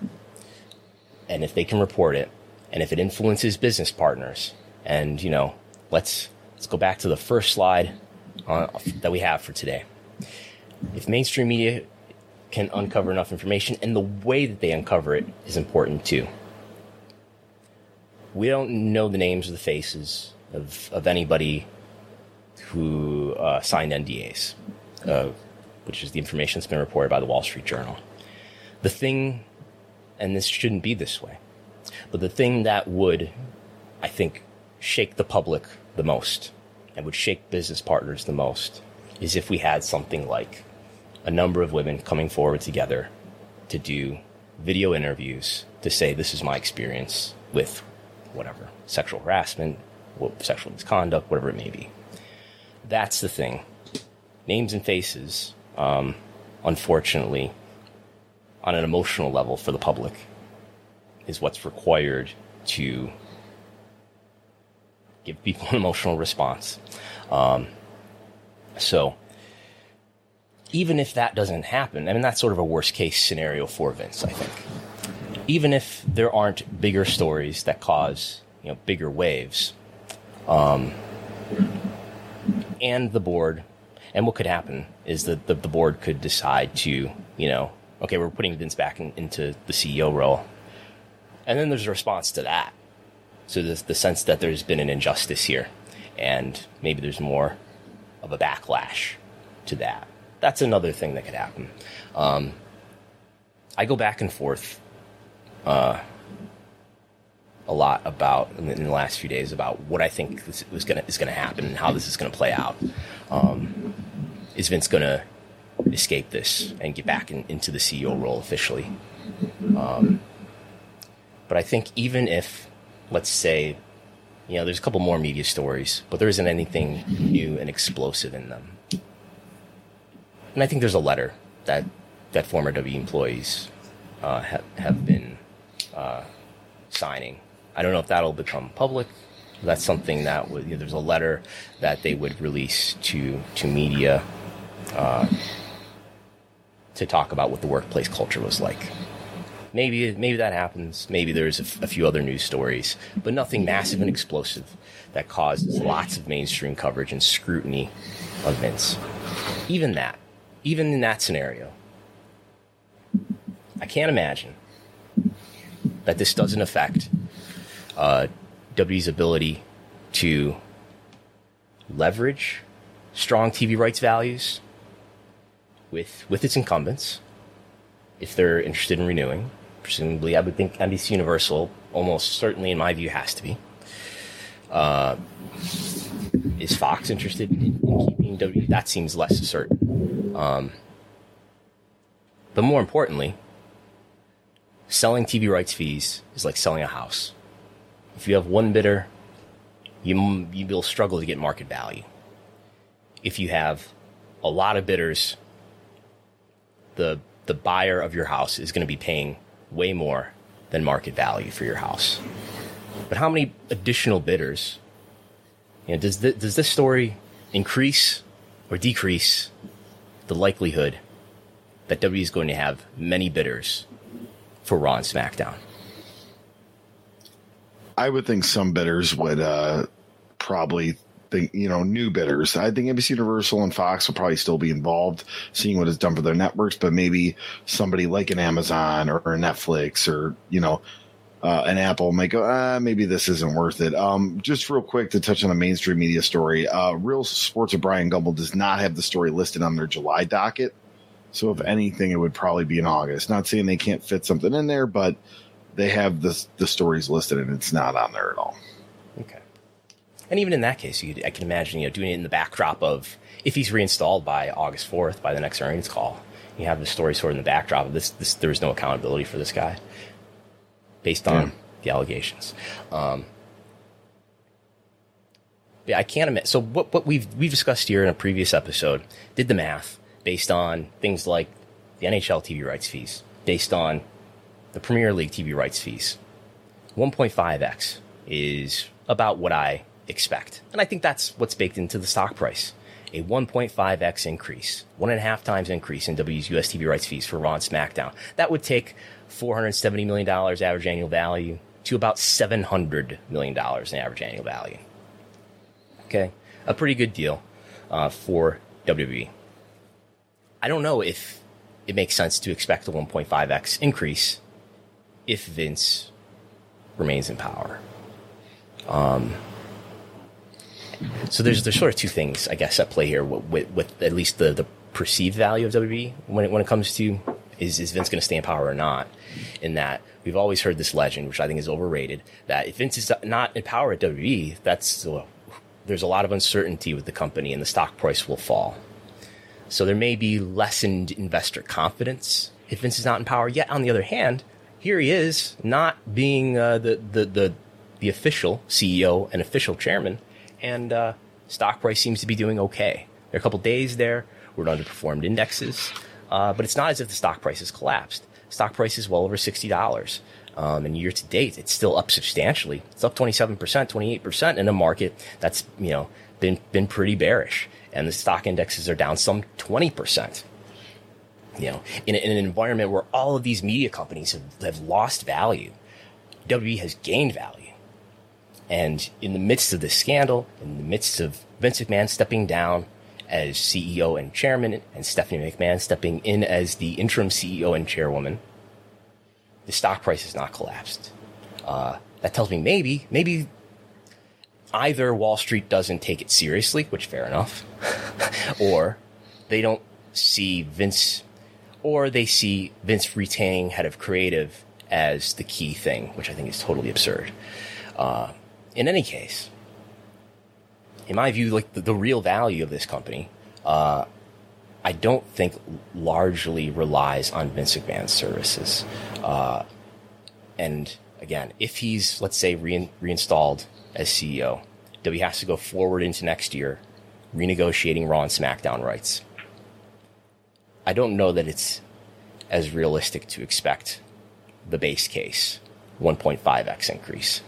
and if they can report it, and if it influences business partners, and you know, let's let's go back to the first slide uh, that we have for today if mainstream media can uncover enough information, and the way that they uncover it is important too. We don't know the names or the faces of, of anybody who uh, signed NDAs, uh, which is the information that's been reported by the Wall Street Journal. The thing, and this shouldn't be this way, but the thing that would, I think, shake the public the most and would shake business partners the most is if we had something like a number of women coming forward together to do video interviews to say, this is my experience with whatever sexual harassment, sexual misconduct, whatever it may be. That's the thing. Names and faces, um, unfortunately, on an emotional level for the public, is what's required to give people an emotional response. Um, so, even if that doesn't happen, I mean, that's sort of a worst case scenario for Vince, I think. Even if there aren't bigger stories that cause, you know, bigger waves, um, and the board, and what could happen is that the, the board could decide to, you know, okay, we're putting Vince back in, into the CEO role. And then there's a response to that. So the sense that there's been an injustice here, and maybe there's more of a backlash to that that's another thing that could happen. Um, I go back and forth uh, a lot about in the, last few days about what I think is, is going to happen and how this is going to play out. Um, is Vince going to escape this and get back in, into the CEO role officially? Um, but I think even if, let's say, you know, there's a couple more media stories, but there isn't anything new and explosive in them and I think there's a letter that that former W employees uh, have, have been uh, signing. I don't know if that'll become public. That's something that would, you know, there's a letter that they would release to to media uh, to talk about what the workplace culture was like. Maybe maybe that happens. Maybe there's a, few other news stories, but nothing massive and explosive that causes lots of mainstream coverage and scrutiny of Vince. Even that, even in that scenario, I can't imagine that this doesn't affect uh, WWE's ability to leverage strong TV rights values with with its incumbents if they're interested in renewing. Presumably, I would think NBC Universal almost certainly, in my view, has to be. Uh, is Fox interested in, in keeping WWE? That seems less certain. Um, but more importantly, selling TV rights fees is like selling a house. If you have one bidder, you, you will struggle to get market value. If you have a lot of bidders, the the buyer of your house is going to be paying way more than market value for your house. But how many additional bidders? You know, does th- does this story increase or decrease the likelihood that WWE is going to have many bidders for Raw and SmackDown? I would think some bidders would uh, probably think, you know, new bidders. I think NBC Universal and Fox will probably still be involved, seeing what it's done for their networks, but maybe somebody like an Amazon or, a Netflix or, you know, uh, an Apple might go, ah, maybe this isn't worth it. Um, just real quick to touch on a mainstream media story. Uh, Real Sports of Bryant Gumbel does not have the story listed on their July docket. So if anything, it would probably be in August. Not saying they can't fit something in there, but they have the the stories listed and it's not on there at all. And even in that case, you, I can imagine you know doing it in the backdrop of if he's reinstalled by August fourth by the next earnings call, you have the story sort of in the backdrop of this. This there is no accountability for this guy based on yeah. the allegations. Um, yeah, I can't admit. So what what we've we've discussed here in a previous episode did the math based on things like the NHL TV rights fees, based on the Premier League TV rights fees. 1.5x is about what I expect. And I think that's what's baked into the stock price. A 1.5x increase, one and a half times increase in WWE's US TV rights fees for Raw and SmackDown. That would take $470 million average annual value to about $700 million in average annual value. Okay, a pretty good deal uh, for WWE. I don't know if it makes sense to expect a 1.5x increase if Vince remains in power. Um, so there's there's sort of two things I guess at play here with, with at least the, the perceived value of WWE when it, when it comes to is is Vince going to stay in power or not? In that we've always heard this legend, which I think is overrated, that if Vince is not in power at WWE, that's uh, there's a lot of uncertainty with the company and the stock price will fall. So there may be lessened investor confidence if Vince is not in power. Yet, on the other hand, here he is, not being uh, the, the, the, the official CEO and official chairman, and uh, stock price seems to be doing okay. There are a couple days there where it underperformed indexes, uh, but it's not as if the stock price has collapsed. Stock price is well over $60. Um, and year to date, it's still up substantially. It's up 27%, 28% in a market that's, you know, been, been pretty bearish and the stock indexes are down some 20%. You know, in, in an environment where all of these media companies have, have lost value, WWE has gained value. And in the midst of this scandal, in the midst of Vince McMahon stepping down as CEO and chairman, and Stephanie McMahon stepping in as the interim CEO and chairwoman, the stock price has not collapsed. Uh, that tells me maybe, maybe either Wall Street doesn't take it seriously, which fair enough, (laughs) or they don't see Vince, or they see Vince retaining head of creative as the key thing, which I think is totally absurd. Uh, in any case, in my view, like the, the real value of this company, uh, I don't think largely relies on Vince McMahon's services. Uh, and again, if he's, let's say, rein, reinstalled as CEO, he has to go forward into next year, renegotiating Raw and SmackDown rights. I don't know that it's as realistic to expect the base case 1.5x increase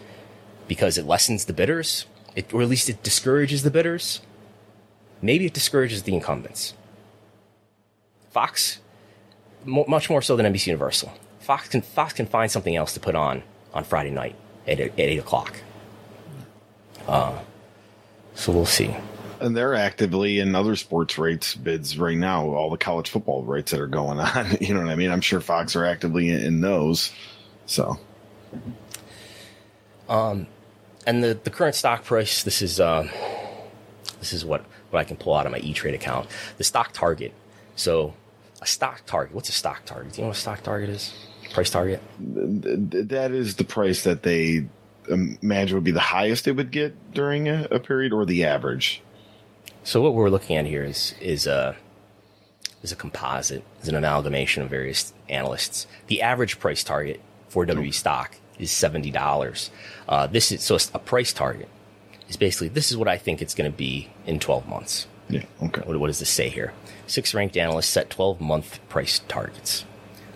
because it lessens the bidders, it, or at least it discourages the bidders. Maybe it discourages the incumbents. Fox, mo- much more so than NBC Universal. Fox can Fox can find something else to put on on Friday night at, at eight o'clock. Uh, so we'll see. And they're actively in other sports rights bids right now. All the college football rights that are going on. (laughs) You know what I mean? I'm sure Fox are actively in, in those. So, and the, the current stock price. This is uh, this is what what I can pull out of my E Trade account. The stock target. So a stock target. What's a stock target? Do you know what a stock target is? Price target. that is the price that they imagine would be the highest they would get during a, a period, or the average. So what we're looking at here is is a is a composite, is an amalgamation of various analysts. The average price target for WE stock is seventy dollars. Uh, this is so a price target is basically this is what I think it's going to be in twelve months. Yeah. Okay. What, what does this say here? Six ranked analysts set twelve month price targets,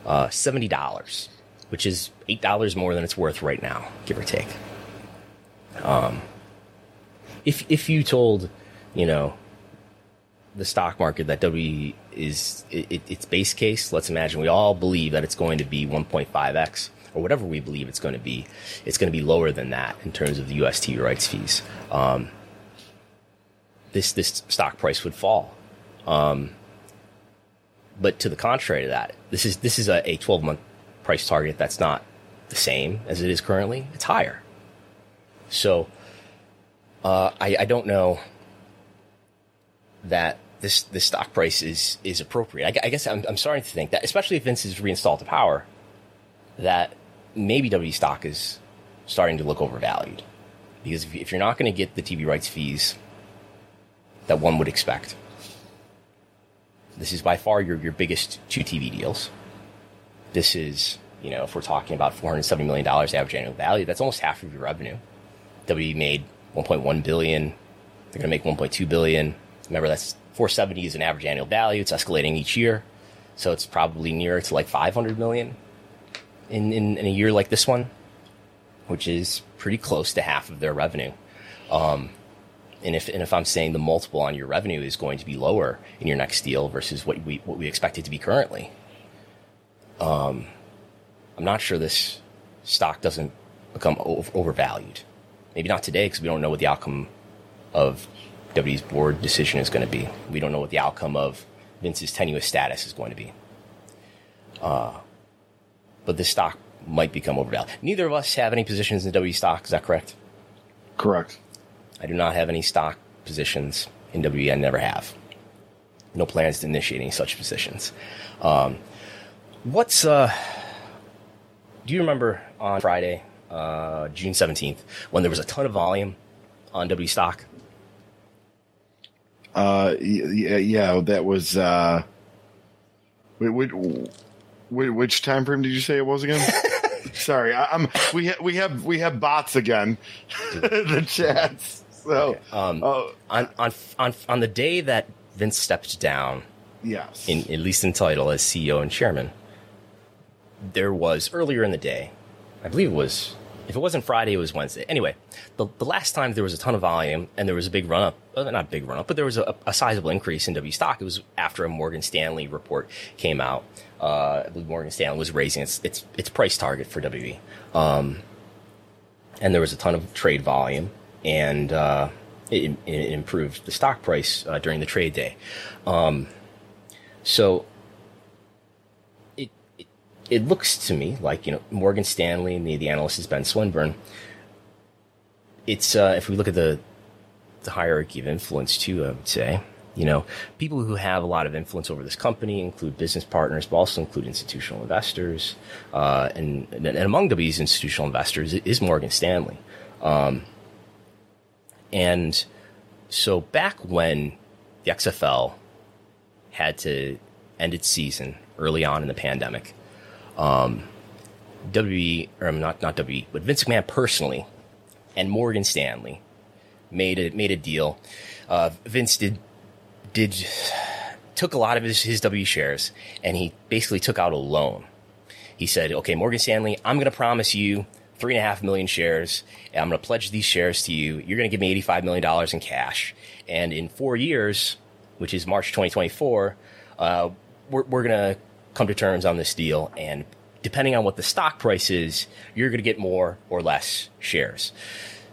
uh, seventy dollars, which is eight dollars more than it's worth right now, give or take. Um, if if you told, you know, the stock market that W is it, it, its base case. Let's imagine we all believe that it's going to be 1.5x or whatever we believe it's going to be. It's going to be lower than that in terms of the US TV rights fees. Um, this this stock price would fall. Um, but to the contrary to that, this is this is a, a 12 month price target that's not the same as it is currently. It's higher. So uh, I, I don't know that this this stock price is is appropriate. I, I guess I'm, I'm starting to think that, especially if Vince is reinstalled to power, that maybe W stock is starting to look overvalued. Because if, you're not going to get the TV rights fees that one would expect, this is by far your, your biggest two TV deals. This is, you know, if we're talking about $470 million average annual value, that's almost half of your revenue. W made 1.1 billion. They're going to make 1.2 billion. Remember, that's 470 is an average annual value. It's escalating each year, so it's probably nearer to like 500 million in, in, in a year like this one, which is pretty close to half of their revenue. Um, and if and if I'm saying the multiple on your revenue is going to be lower in your next deal versus what we what we expect it to be currently, um, I'm not sure this stock doesn't become over, overvalued. Maybe not today because we don't know what the outcome of W's board decision is going to be. We don't know what the outcome of Vince's tenuous status is going to be. Uh, but the stock might become overvalued. Neither of us have any positions in W stock. Is that correct? Correct. I do not have any stock positions in WE. I never have. No plans to initiate any such positions. Um, what's uh? Do you remember on Friday, uh, June seventeenth, when there was a ton of volume on W stock? Uh, yeah, yeah, that was. Uh, which, which time frame did you say it was again? (laughs) Sorry, I, I'm. We ha- we have we have bots again. (laughs) (laughs) the chats. So, Um, oh, on on on on the day that Vince stepped down, yes. in at least in title as CEO and chairman, there was earlier in the day, I believe it was, if it wasn't Friday, it was Wednesday. Anyway, the, the last time there was a ton of volume and there was a big run up, uh, not a big run up, but there was a, a sizable increase in W stock. It was after a Morgan Stanley report came out. Uh, I believe Morgan Stanley was raising its, its, its price target for WE. Um, and there was a ton of trade volume and, uh, it, it improved the stock price uh, during the trade day. Um, so it looks to me like you know Morgan Stanley and the, the analyst is Ben Swinburne. It's uh, if we look at the the hierarchy of influence too, I would say you know people who have a lot of influence over this company include business partners, but also include institutional investors. Uh, and, and among these institutional investors is Morgan Stanley. Um, and so back when the XFL had to end its season early on in the pandemic. Um, WE, or not not WE, but Vince McMahon personally, and Morgan Stanley made a made a deal. Uh, Vince did did took a lot of his his W shares, and he basically took out a loan. He said, "Okay, Morgan Stanley, I'm going to promise you three and a half million shares. I'm going to pledge these shares to you. You're going to give me $85 million in cash. And in four years, which is March 2024, uh, we're, we're going to come to terms on this deal. And depending on what the stock price is, you're going to get more or less shares.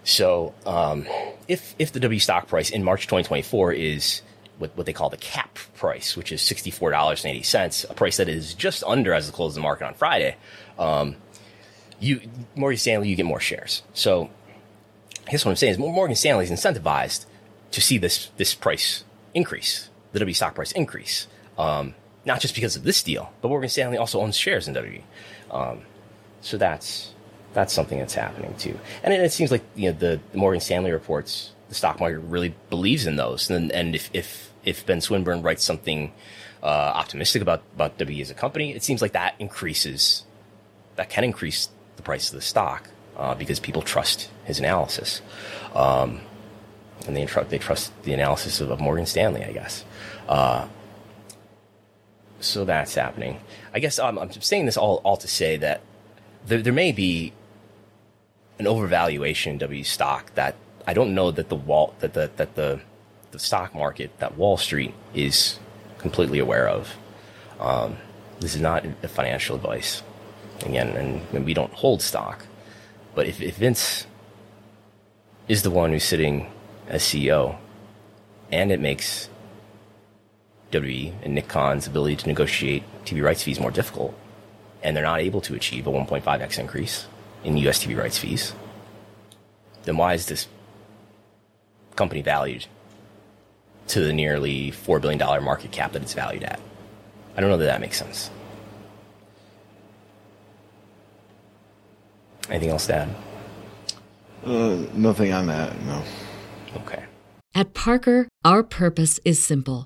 So, um, if, if the W stock price in March 2024 is what, what they call the cap price, which is $64.80, a price that is just under as the close of the market on Friday, um, you Morgan Stanley, you get more shares. So I guess what I'm saying is Morgan Stanley is incentivized to see this this price increase, the W stock price increase. Um, not just because of this deal, but Morgan Stanley also owns shares in W. Um, so that's that's something that's happening too. And it, it seems like you know the, the, Morgan Stanley reports, the stock market really believes in those. And and if if if Ben Swinburne writes something uh, optimistic about about W as a company, it seems like that increases that can increase the price of the stock uh, because people trust his analysis, um, and they, they trust the analysis of, of Morgan Stanley, I guess. Uh, so that's happening. I guess um, I'm saying this all, all to say that there, there may be an overvaluation in W stock that I don't know that the wall that the that the the stock market that Wall Street is completely aware of. Um, this is not financial advice again, and, and we don't hold stock. But if, if Vince is the one who's sitting as CEO, and it makes WWE and Nick Khan's ability to negotiate TV rights fees more difficult, and they're not able to achieve a 1.5x increase in US TV rights fees, then why is this company valued to the nearly $4 billion market cap that it's valued at? I don't know that that makes sense. Anything else to add? Uh, nothing on that, no. Okay. At Parker, our purpose is simple.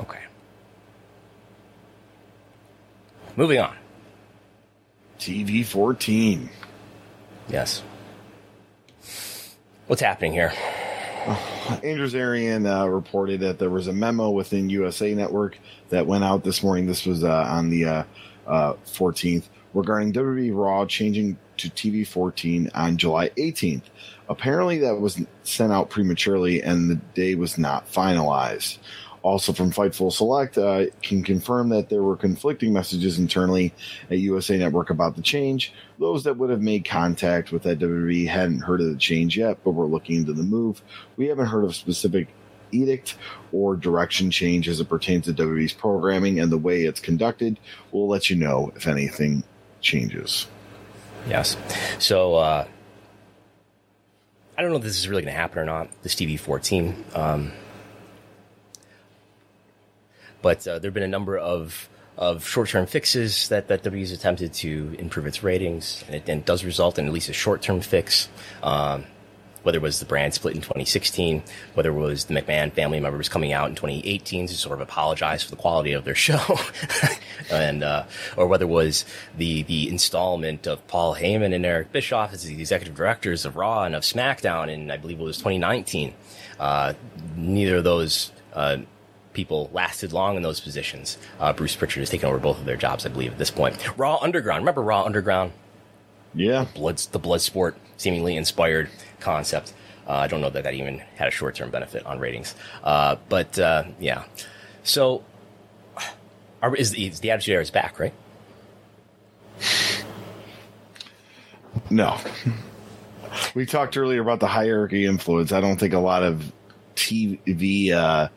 Okay. Moving on. TV 14. Yes. What's happening here? (sighs) Uh, Andrew Zarian uh, reported that there was a memo within USA Network that went out this morning. This was uh, on the 14th uh, regarding WWE Raw changing to TV 14 on July 18th. Apparently, that was sent out prematurely and the day was not finalized also from Fightful Select, uh, can confirm that there were conflicting messages internally at USA Network about the change. Those that would have made contact with that WWE hadn't heard of the change yet, but were looking into the move. We haven't heard of specific edict or direction change as it pertains to WWE's programming and the way it's conducted. We'll let you know if anything changes. Yes. So, uh, I don't know if this is really going to happen or not, this TV 14. Um, but uh, there have been a number of of short-term fixes that, that WWE's attempted to improve its ratings, and it, and it does result in at least a short-term fix. Um, whether it was the brand split in 2016, whether it was the McMahon family members coming out in 2018 to sort of apologize for the quality of their (laughs) show, and uh, or whether it was the the installment of Paul Heyman and Eric Bischoff as the executive directors of Raw and of SmackDown in I believe it was 2019. Uh, neither of those uh, people lasted long in those positions. Uh, Bruce Prichard has taken over both of their jobs, I believe, at this point. Raw Underground. Remember Raw Underground? Yeah. The blood, the blood sport, seemingly inspired concept. Uh, I don't know that that even had a short term benefit on ratings. Uh, but uh, yeah. So, are, is, is the Attitude Era is back, right? No. we talked earlier about the hierarchy influence. I don't think a lot of TV, uh,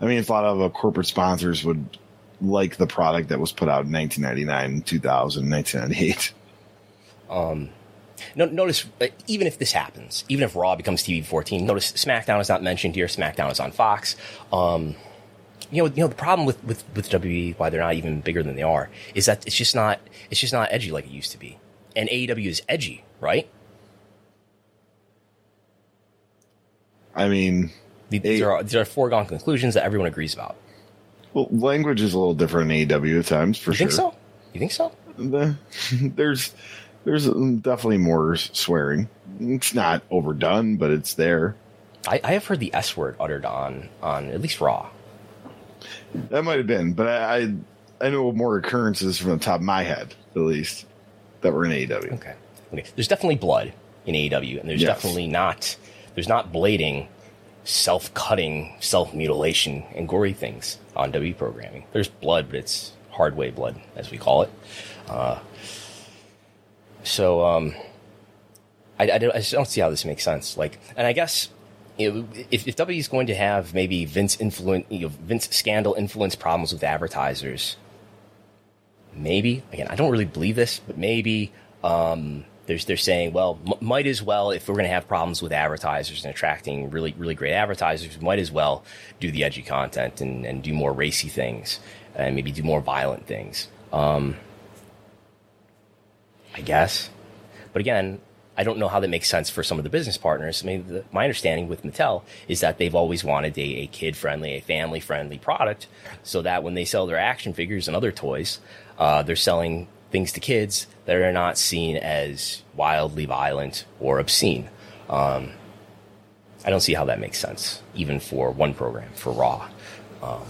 I mean, a lot of uh, corporate sponsors would like the product that was put out in 1999, 2000, 1998. Um, no, notice, uh, even if this happens, even if Raw becomes TV 14, notice SmackDown is not mentioned here. SmackDown is on Fox. Um, you know, you know, the problem with, with, with WWE, why they're not even bigger than they are, is that it's just not, it's just not edgy like it used to be. And AEW is edgy, right? I mean, these, are, these are foregone conclusions that everyone agrees about. Well, language is a little different in AEW at times, for you sure. You think so? You think so? The, (laughs) there's there's definitely more swearing. It's not overdone, but it's there. I, I have heard the S word uttered on on at least Raw. That might have been, but I, I I know more occurrences from the top of my head, at least, that were in AEW. Okay. Okay. There's definitely blood in AEW, and there's Yes. definitely not there's not blading, self cutting, self mutilation, and gory things on W programming. There's blood, but it's hard way blood, as we call it. Uh, so um, I, I, don't, I just don't see how this makes sense. Like, and I guess if, if W is going to have maybe Vince influence, you know, Vince scandal influence problems with advertisers, maybe again, I don't really believe this, but maybe um, there's they're saying, well, m- might as well if we're going to have problems with advertisers and attracting really really great advertisers, might as well do the edgy content and, and do more racy things and maybe do more violent things. Um, I guess, but again, I don't know how that makes sense for some of the business partners. I mean, the, my understanding with Mattel is that they've always wanted a, a kid friendly, a family friendly product so that when they sell their action figures and other toys, uh, they're selling things to kids that are not seen as wildly violent or obscene. Um, I don't see how that makes sense, even for one program, for Raw. Um,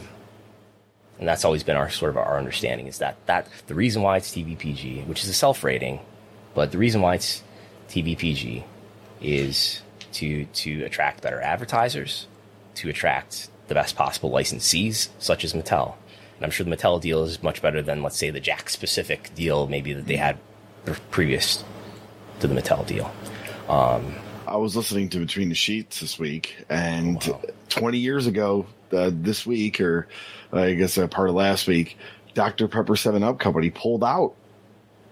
and that's always been our sort of our understanding is that that the reason why it's TVPG, which is a self rating, but the reason why it's TVPG is to to attract better advertisers, to attract the best possible licensees, such as Mattel. And I'm sure the Mattel deal is much better than, let's say, the Jakks Pacific deal maybe that they had previous to the Mattel deal. Um, I was listening to Between the Sheets this week, and Wow. 20 years ago, uh, this week, or I guess a part of last week, Dr. Pepper 7 Up Company pulled out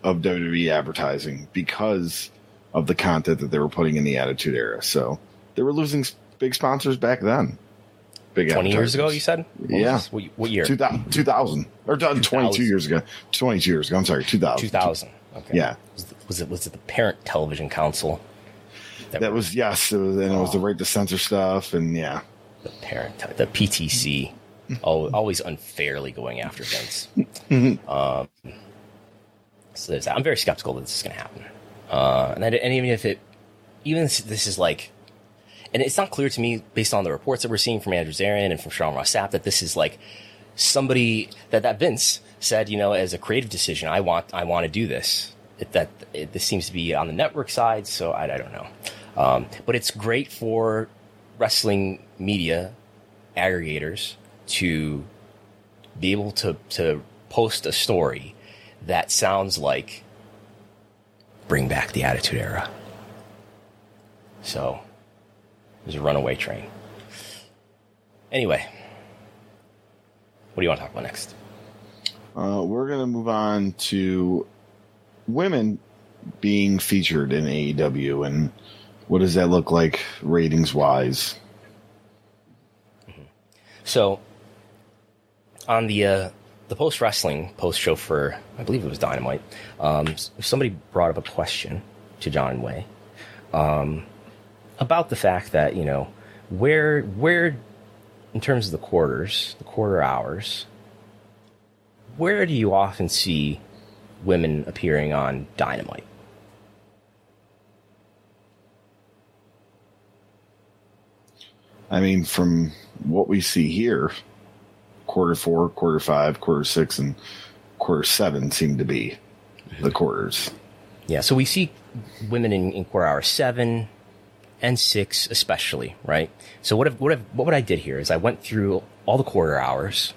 of WWE advertising because of the content that they were putting in the Attitude Era. So they were losing big sponsors back then. Big 20 years ago, you said? What Yeah. was- What, what year? 2000, 2000 or 22 years ago. 22 years ago. I'm sorry, 2000. 2000. Okay. Yeah. Was, it- was it was it the Parent Television Council? That were- was, yes, it was, and it was Oh. the right to censor stuff. And yeah. the parent, the PTC, always unfairly going after things. (laughs) um, so there's that. I'm very skeptical that this is going to happen. Uh, and, that, and even if it, even if this is like, and it's not clear to me based on the reports that we're seeing from Andrew Zarian and from Sean Ross Sapp, that this is like somebody that that Vince said, you know, as a creative decision, I want I want to do this. It, that it, this seems to be on the network side, so I, I don't know. Um, but it's great for wrestling media aggregators to be able to to post a story that sounds like bring back the attitude era. So there's a runaway train. Anyway, what do you want to talk about next? Uh, we're going to move on to women being featured in AEW and what does that look like ratings wise? So, on the uh, the post wrestling post show for I believe it was Dynamite, um, somebody brought up a question to John Way um, about the fact that you know where where in terms of the quarters, the quarter hours, where do you often see women appearing on Dynamite? I mean, from what we see here, quarter four, quarter five, quarter six, and quarter seven seem to be the quarters. Yeah, so we see women in, in quarter hour seven and six, especially, right? So what if, what if, what I did here is I went through all the quarter hours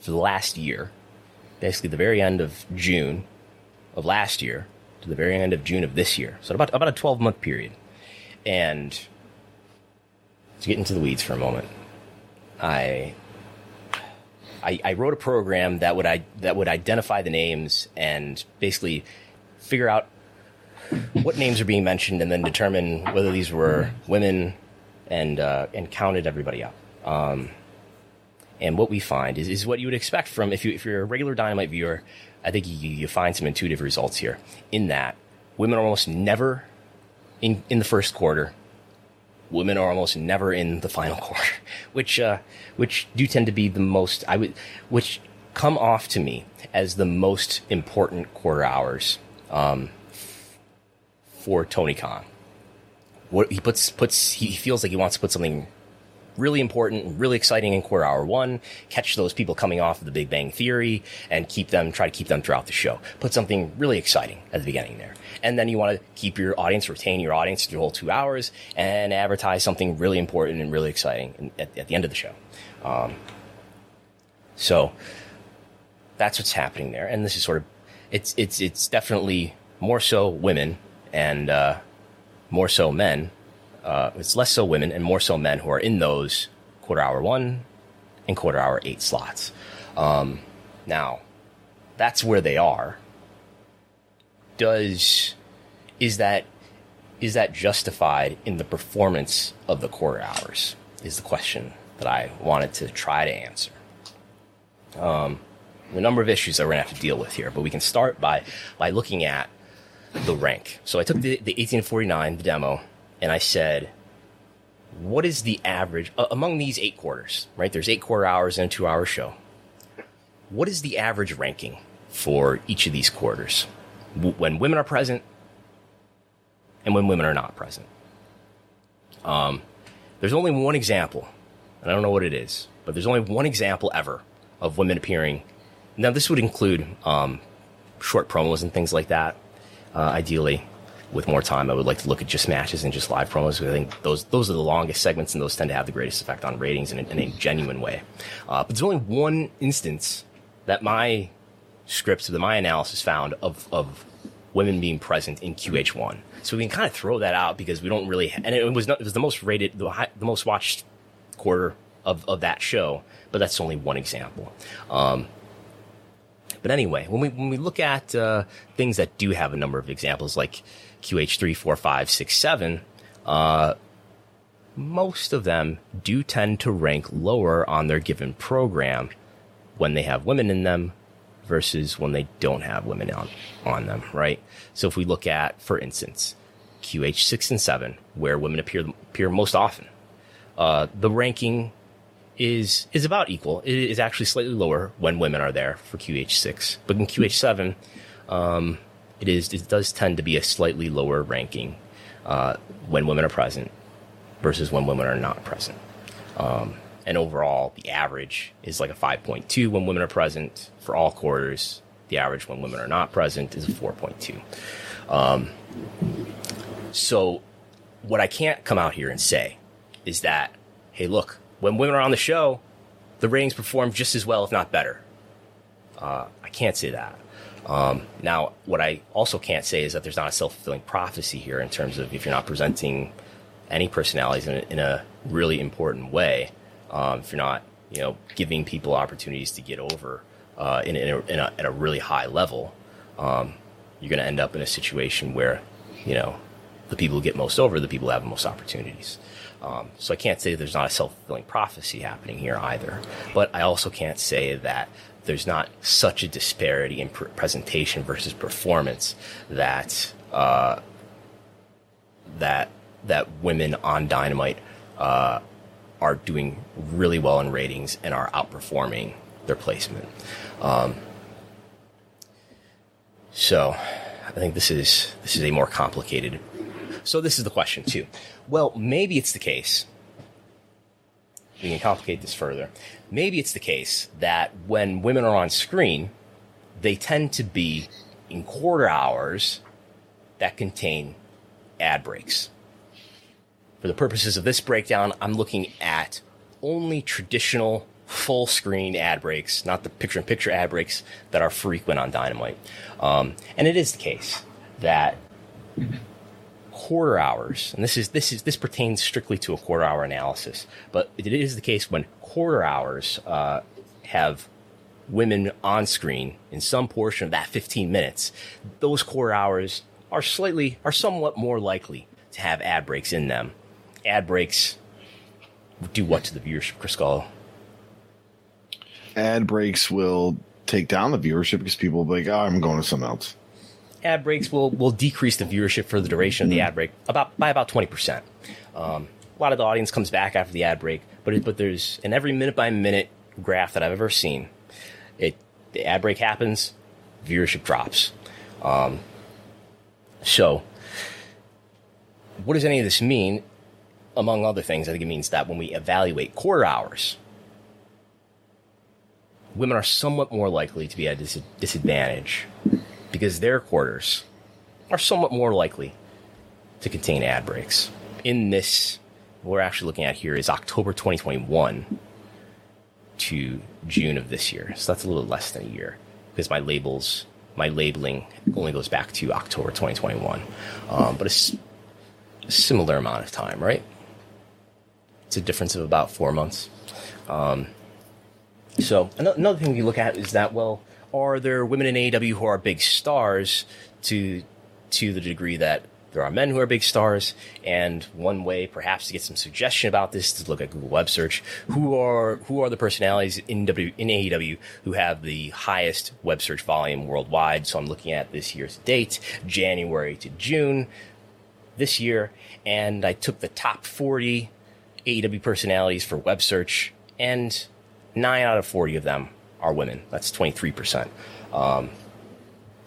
for the last year, basically the very end of June of last year, to the very end of June of this year. So about about a 12 month period. And to get into the weeds for a moment, I I, I wrote a program that would I, that would identify the names and basically figure out what names are being mentioned and then determine whether these were women and uh, and counted everybody up. Um, and what we find is, is what you would expect from if you if you're a regular Dynamite viewer. I think you, you find some intuitive results here. In that, women are almost never in in the first quarter. Women are almost never in the final (laughs) quarter, which uh, which do tend to be the most I would which come off to me as the most important quarter hours um, for Tony Khan. What he puts puts he feels like he wants to put something really important, really exciting in quarter hour one, catch those people coming off of the Big Bang Theory and keep them, try to keep them throughout the show. Put something really exciting at the beginning there. And then you want to keep your audience, retain your audience through the whole two hours and advertise something really important and really exciting at, at the end of the show. Um, so that's what's happening there. And this is sort of, it's, it's, it's definitely more so women and, uh, more so men uh, it's less so women and more so men who are in those quarter hour one and quarter hour eight slots. Um, now, that's where they are. Does is that is that justified in the performance of the quarter hours? Is the question that I wanted to try to answer. Um, a number of issues that we're gonna have to deal with here, but we can start by by looking at the rank. So I took the, the 1849, the demo, and I said, what is the average uh, among these eight quarters, right? There's eight quarter hours in a two hour show. What is the average ranking for each of these quarters w- when women are present and when women are not present? Um, there's only one example, and I don't know what it is, but there's only one example ever of women appearing. Now, this would include um, short promos and things like that, uh, ideally with more time, I would like to look at just matches and just live promos. I think those those are the longest segments, and those tend to have the greatest effect on ratings in a, in a genuine way. Uh, but there's only one instance that my scripts, that my analysis found of of women being present in QH1. So we can kind of throw that out because we don't really, and it was not, it was the most rated, the, high, the most watched quarter of, of that show, but that's only one example. Um, but anyway, when we when we look at uh, things that do have a number of examples, like QH3, 4, 5, 6, 7, uh, most of them do tend to rank lower on their given program when they have women in them versus when they don't have women on, on them, right? So if we look at, for instance, QH6 and 7, where women appear, appear most often, uh, the ranking is is about equal. It is actually slightly lower when women are there for QH6, but in QH7, um, it is it does tend to be a slightly lower ranking uh, when women are present versus when women are not present. Um, and overall, the average is like a 5.2 when women are present for all quarters. The average when women are not present is a 4.2. Um, so, what I can't come out here and say is that, hey, look, when women are on the show, the ratings perform just as well, if not better. Uh, I can't say that. Um, now, what I also can't say is that there's not a self fulfilling prophecy here in terms of if you're not presenting any personalities in a, in a really important way, um, if you're not, you know, giving people opportunities to get over uh, in, in, a, in a, at a really high level, um, you're going to end up in a situation where, you know, the people who get most over, the people who have the most opportunities. Um, so I can't say there's not a self fulfilling prophecy happening here either. But I also can't say that there's not such a disparity in pr- presentation versus performance that uh, that that women on Dynamite uh, are doing really well in ratings and are outperforming their placement. Um, so I think this is this is a more complicated. So this is the question too. Well, maybe it's the case we can complicate this further. Maybe it's the case that when women are on screen, they tend to be in quarter hours that contain ad breaks. For the purposes of this breakdown, I'm looking at only traditional full screen ad breaks, not the picture in picture ad breaks that are frequent on Dynamite. Um, and it is the case that quarter hours, and this is this is this pertains strictly to a quarter hour analysis, but it is the case when quarter hours uh, have women on screen in some portion of that 15 minutes, those quarter hours are slightly are somewhat more likely to have ad breaks in them. Ad breaks do what to the viewership, Chris Gullo? Ad breaks will take down the viewership because people will be like, oh, I'm going to something else. Ad breaks will, will decrease the viewership for the duration of the ad break about by about 20%. Um, a lot of the audience comes back after the ad break, but it, but there's in every minute by minute graph that I've ever seen, it the ad break happens, viewership drops. Um, so, what does any of this mean? Among other things, I think it means that when we evaluate quarter hours, women are somewhat more likely to be at a dis- disadvantage because their quarters are somewhat more likely to contain ad breaks. In this, what we're actually looking at here is October 2021 to June of this year. So that's a little less than a year because my labels, my labeling only goes back to October 2021. Um, but it's a similar amount of time, right? It's a difference of about four months. Um, so another thing you look at is that, well, are there women in AEW who are big stars to to the degree that there are men who are big stars, and one way perhaps to get some suggestion about this is to look at Google web search. Who are who are the personalities in w, in AEW who have the highest web search volume worldwide? So I'm looking at this year's date, January to June this year, and I took the top 40 AEW personalities for web search, and nine out of 40 of them are women. That's 23%. Um,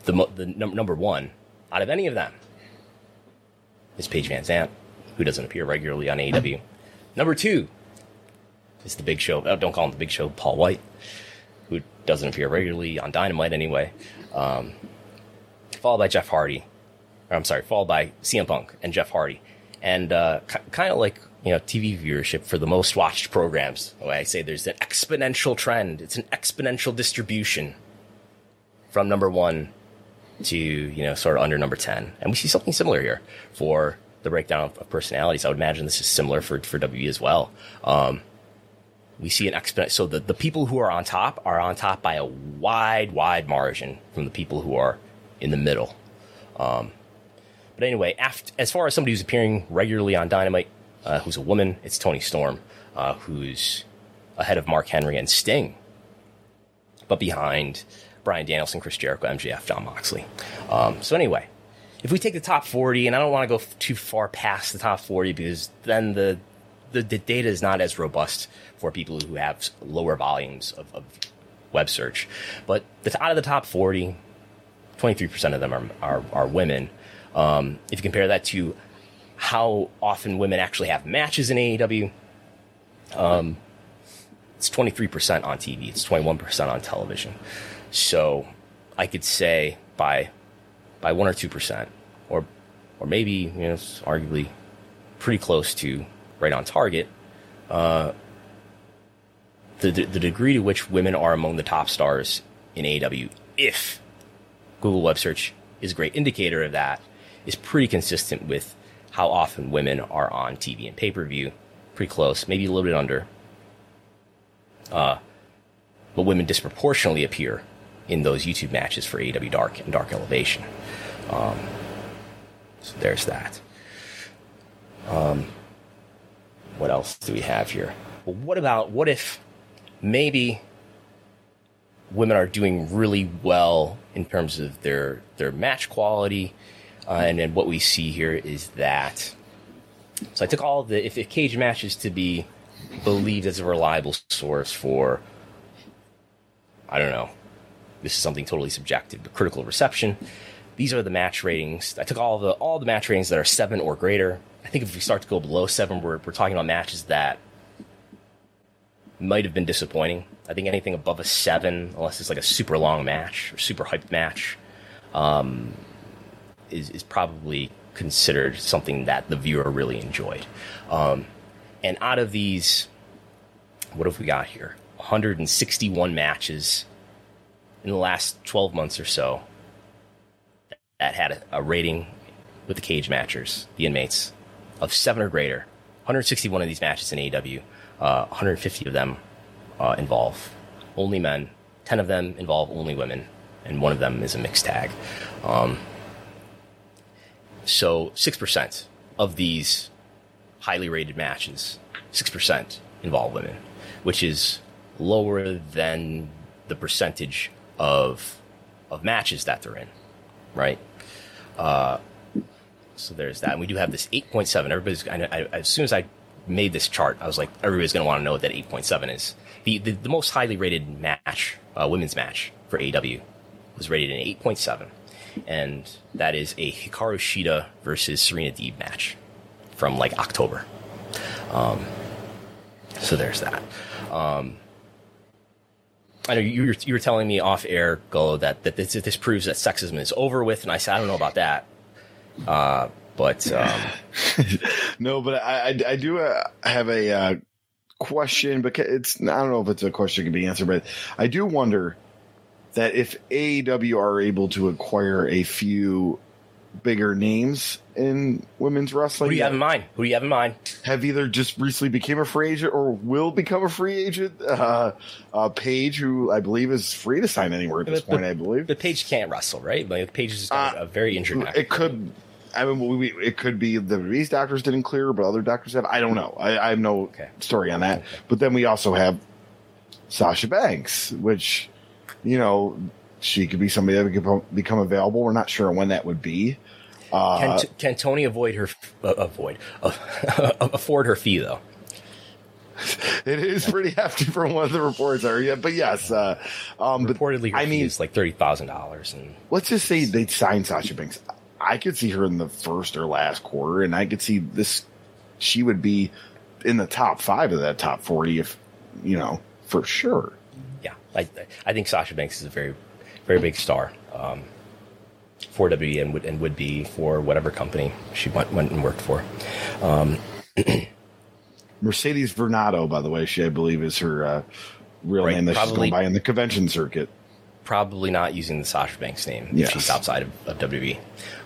the the num- number one out of any of them is Paige VanZant, who doesn't appear regularly on AEW. Number two is the Big Show. Oh, don't call him the Big Show. Paul White, who doesn't appear regularly on Dynamite anyway. Um, followed by Jeff Hardy. Or, I'm sorry, followed by CM Punk and Jeff Hardy, and uh, k- kind of like you know TV viewership for the most watched programs. Way I say there's an exponential trend. It's an exponential distribution from number one to you know sort of under number 10 and we see something similar here for the breakdown of, of personalities i would imagine this is similar for, for we as well um, we see an exponent so the, the people who are on top are on top by a wide wide margin from the people who are in the middle um, but anyway after, as far as somebody who's appearing regularly on dynamite uh, who's a woman it's Toni Storm uh, who's ahead of mark henry and sting but behind Bryan Danielson, Chris Jericho, MJF, Jon Moxley. Um, so anyway, if we take the top 40, and I don't want to go f- too far past the top 40 because then the, the, the data is not as robust for people who have lower volumes of, of web search. But the, out of the top 40, 23% of them are, are, are women. Um, if you compare that to how often women actually have matches in AEW, um, it's 23% on TV, it's 21% on television. So I could say by by one or two percent, or or maybe you know, it's arguably pretty close to right on target. Uh, the the degree to which women are among the top stars in AEW, if Google Web Search is a great indicator of that, is pretty consistent with how often women are on TV and pay per view. Pretty close, maybe a little bit under. Uh, but women disproportionately appear in those YouTube matches for AEW Dark and Dark Elevation. Um, so there's that. Um, what else do we have here? Well, what about what if maybe women are doing really well in terms of their their match quality, uh, and then what we see here is that. So I took all the if, if cage matches to be believed as a reliable source for I don't know this is something totally subjective, but critical reception. These are the match ratings. I took all the all the match ratings that are seven or greater. I think if we start to go below seven, we're we're talking about matches that might have been disappointing. I think anything above a seven, unless it's like a super long match or super hyped match, um, is is probably considered something that the viewer really enjoyed. Um, and out of these, what have we got here? 161 matches in the last 12 months or so that had a, a rating with the cage matchers, the inmates, of seven or greater. 161 of these matches in AEW, uh, 150 of them uh, involve only men, 10 of them involve only women, and one of them is a mixed tag. Um, so 6% of these highly rated matches, 6% involve women, which is lower than the percentage of of matches that they're in, right? Uh, so there's that. And we do have this 8.7. Everybody's, I, I, as soon as I made this chart, I was like, everybody's going to want to know what that 8.7 is. The, the, the most highly rated match, uh, women's match for AW was rated an 8.7. And that is a Hikaru Shida versus Serena Deeb match from like October. Um, so there's that. Um, I know you were, you were telling me off air, Go, that, that this, this proves that sexism is over with. And I said, I don't know about that. Uh, but um, (laughs) no, but I, I, I do uh, have a uh, question, but it's I don't know if it's a question that can be answered, but I do wonder that if AEW are able to acquire a few bigger names in women's wrestling. Who do you have in mind? Who do you have in mind? Have either just recently became a free agent or will become a free agent. Uh, uh, Paige, who I believe is free to sign anywhere at this but, point, but, I believe. But Paige can't wrestle, right? Like Paige is uh, a very injured. It could. I mean, we, it could be the these doctors didn't clear, but other doctors have. I don't know. I, I have no okay. story on that. Okay. But then we also have Sasha Banks, which you know she could be somebody that could become available. We're not sure when that would be. Uh, can, can Tony avoid her uh, avoid uh, (laughs) afford her fee though? (laughs) it is pretty hefty from one of the reports are yeah, but yes, uh, um, reportedly, I mean, it's like thirty thousand dollars, and let's just say they signed Sasha Banks. I could see her in the first or last quarter, and I could see this. She would be in the top five of that top forty, if you know, for sure. I, I think Sasha Banks is a very, very big star. Um, for WWE and would, and would be for whatever company she went, went and worked for. Um, (clears throat) Mercedes Varnado, by the way, she I believe is her uh, real right, name that probably, she's going by in the convention circuit. Probably not using the Sasha Banks name yes. if she's outside of, of WWE.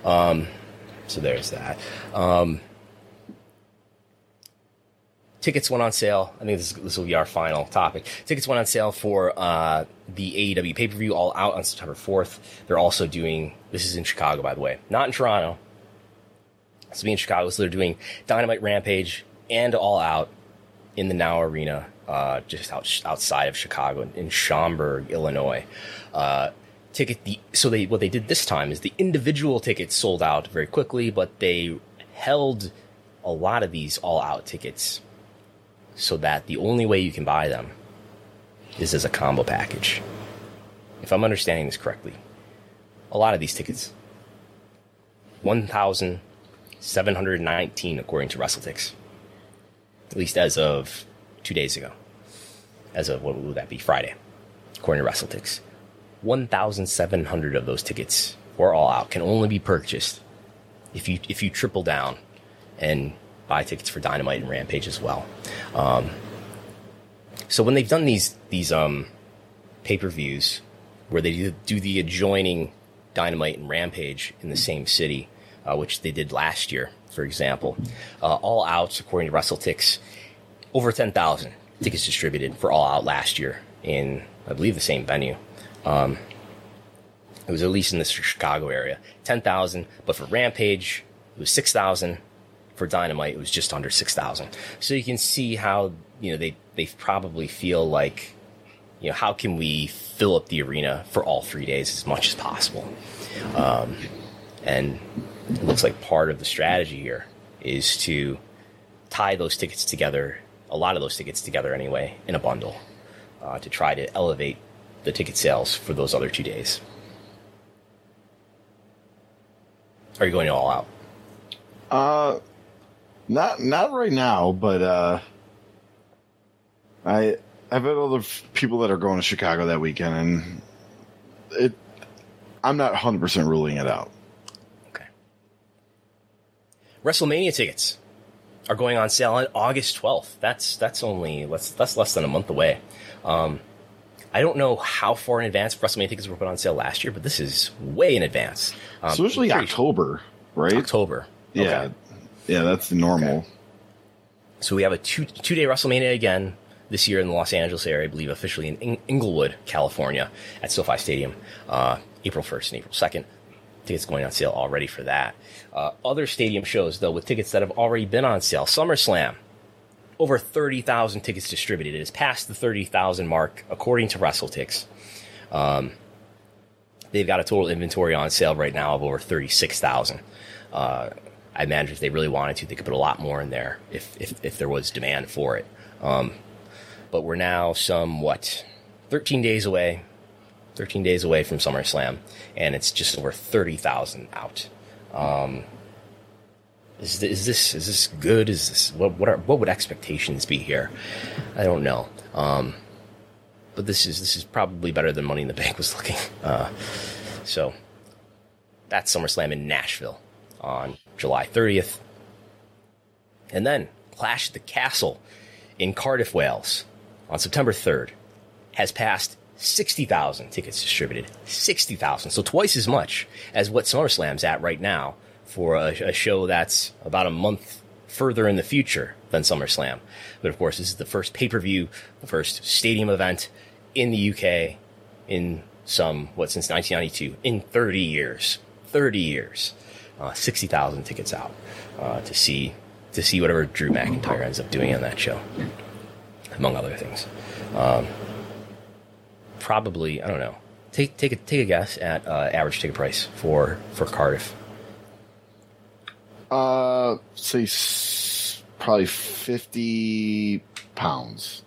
Um, so there's that. Um, tickets went on sale. I think this, this will be our final topic. Tickets went on sale for uh, the AEW pay per view All Out on September 4th. They're also doing, this is in Chicago, by the way, not in Toronto. It's be in Chicago. So they're doing Dynamite Rampage and All Out in the Now Arena, uh, just out, outside of Chicago in Schaumburg, Illinois. Uh, ticket the so they what they did this time is the individual tickets sold out very quickly, but they held a lot of these all out tickets so that the only way you can buy them is as a combo package. If I'm understanding this correctly, a lot of these tickets, 1,719 according to WrestleTix, at least as of two days ago. As of what would that be? Friday, according to WrestleTix. 1,700 of those tickets for All Out can only be purchased if you if you triple down and buy tickets for Dynamite and Rampage as well. Um, so when they've done these these um, pay per views where they do the adjoining Dynamite and Rampage in the same city, uh, which they did last year, for example, uh, All Out, according to WrestleTix, over ten thousand tickets distributed for All Out last year in I believe the same venue. Um, it was at least in the Chicago area, ten thousand, but for Rampage it was six thousand for Dynamite, it was just under 6,000. So you can see how, you know, they, they probably feel like, you know, how can we fill up the arena for all three days as much as possible? Um, and it looks like part of the strategy here is to tie those tickets together, a lot of those tickets together anyway, in a bundle uh, to try to elevate the ticket sales for those other two days. Are you going all out? Uh, not not right now, but uh, I I've had other people that are going to Chicago that weekend, and it I'm not 100 percent ruling it out. Okay. WrestleMania tickets are going on sale on August 12th. That's that's only that's that's less than a month away. Um, I don't know how far in advance WrestleMania tickets were put on sale last year, but this is way in advance. Um, so usually October, right? October. Yeah, Okay. Yeah, that's the normal. Okay. So we have a two two day WrestleMania again this year in the Los Angeles area, I believe, officially in Ing- Inglewood, California, at SoFi Stadium, uh, April first and April second. Tickets going on sale already for that. Uh, other stadium shows though, with tickets that have already been on sale. SummerSlam, over thirty thousand tickets distributed. It is past the thirty thousand mark according to WrestleTix. Um, they've got a total inventory on sale right now of over thirty six thousand. Uh, I imagine if they really wanted to, they could put a lot more in there if if, if there was demand for it. Um, but we're now some what, 13 days away, 13 days away from SummerSlam, and it's just over 30,000 out. Um, is, is this is this good? Is this what what are what would expectations be here? I don't know. Um, but this is this is probably better than Money in the Bank was (laughs) looking. Uh, so that's SummerSlam in Nashville on July 30th. And then Clash the Castle in Cardiff, Wales on September 3rd has passed 60,000 tickets distributed. 60,000. So twice as much as what SummerSlam's at right now for a, a show that's about a month further in the future than SummerSlam. But of course, this is the first pay per view, the first stadium event in the UK in some, what, since 1992, in 30 years. 30 years. Uh, 60,000 tickets out uh, to see to see whatever Drew McIntyre ends up doing on that show, among other things. Um, probably, I don't know. Take take a take a guess at uh, average ticket price for for Cardiff. Uh, say s- probably fifty pounds.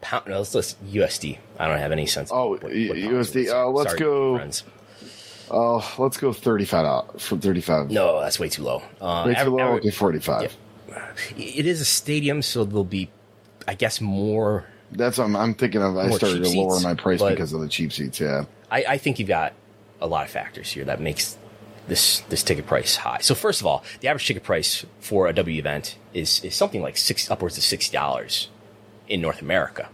Pound, no, let's list USD. I don't have any sense. of Oh, what- what USD, uh, let's Sorry, go- friends. Oh, let's go thirty-five out from thirty-five. No, that's way too low. Uh, Way too aver- low. aver- Okay, forty-five. It is a stadium, so there'll be, I guess, more. That's what I'm, I'm thinking of. I started to lower seats, my price because of the cheap seats. Yeah. I, I think you've got a lot of factors here that makes this this ticket price high. So first of all, the average ticket price for a W event is is something like six upwards of sixty dollars in North America.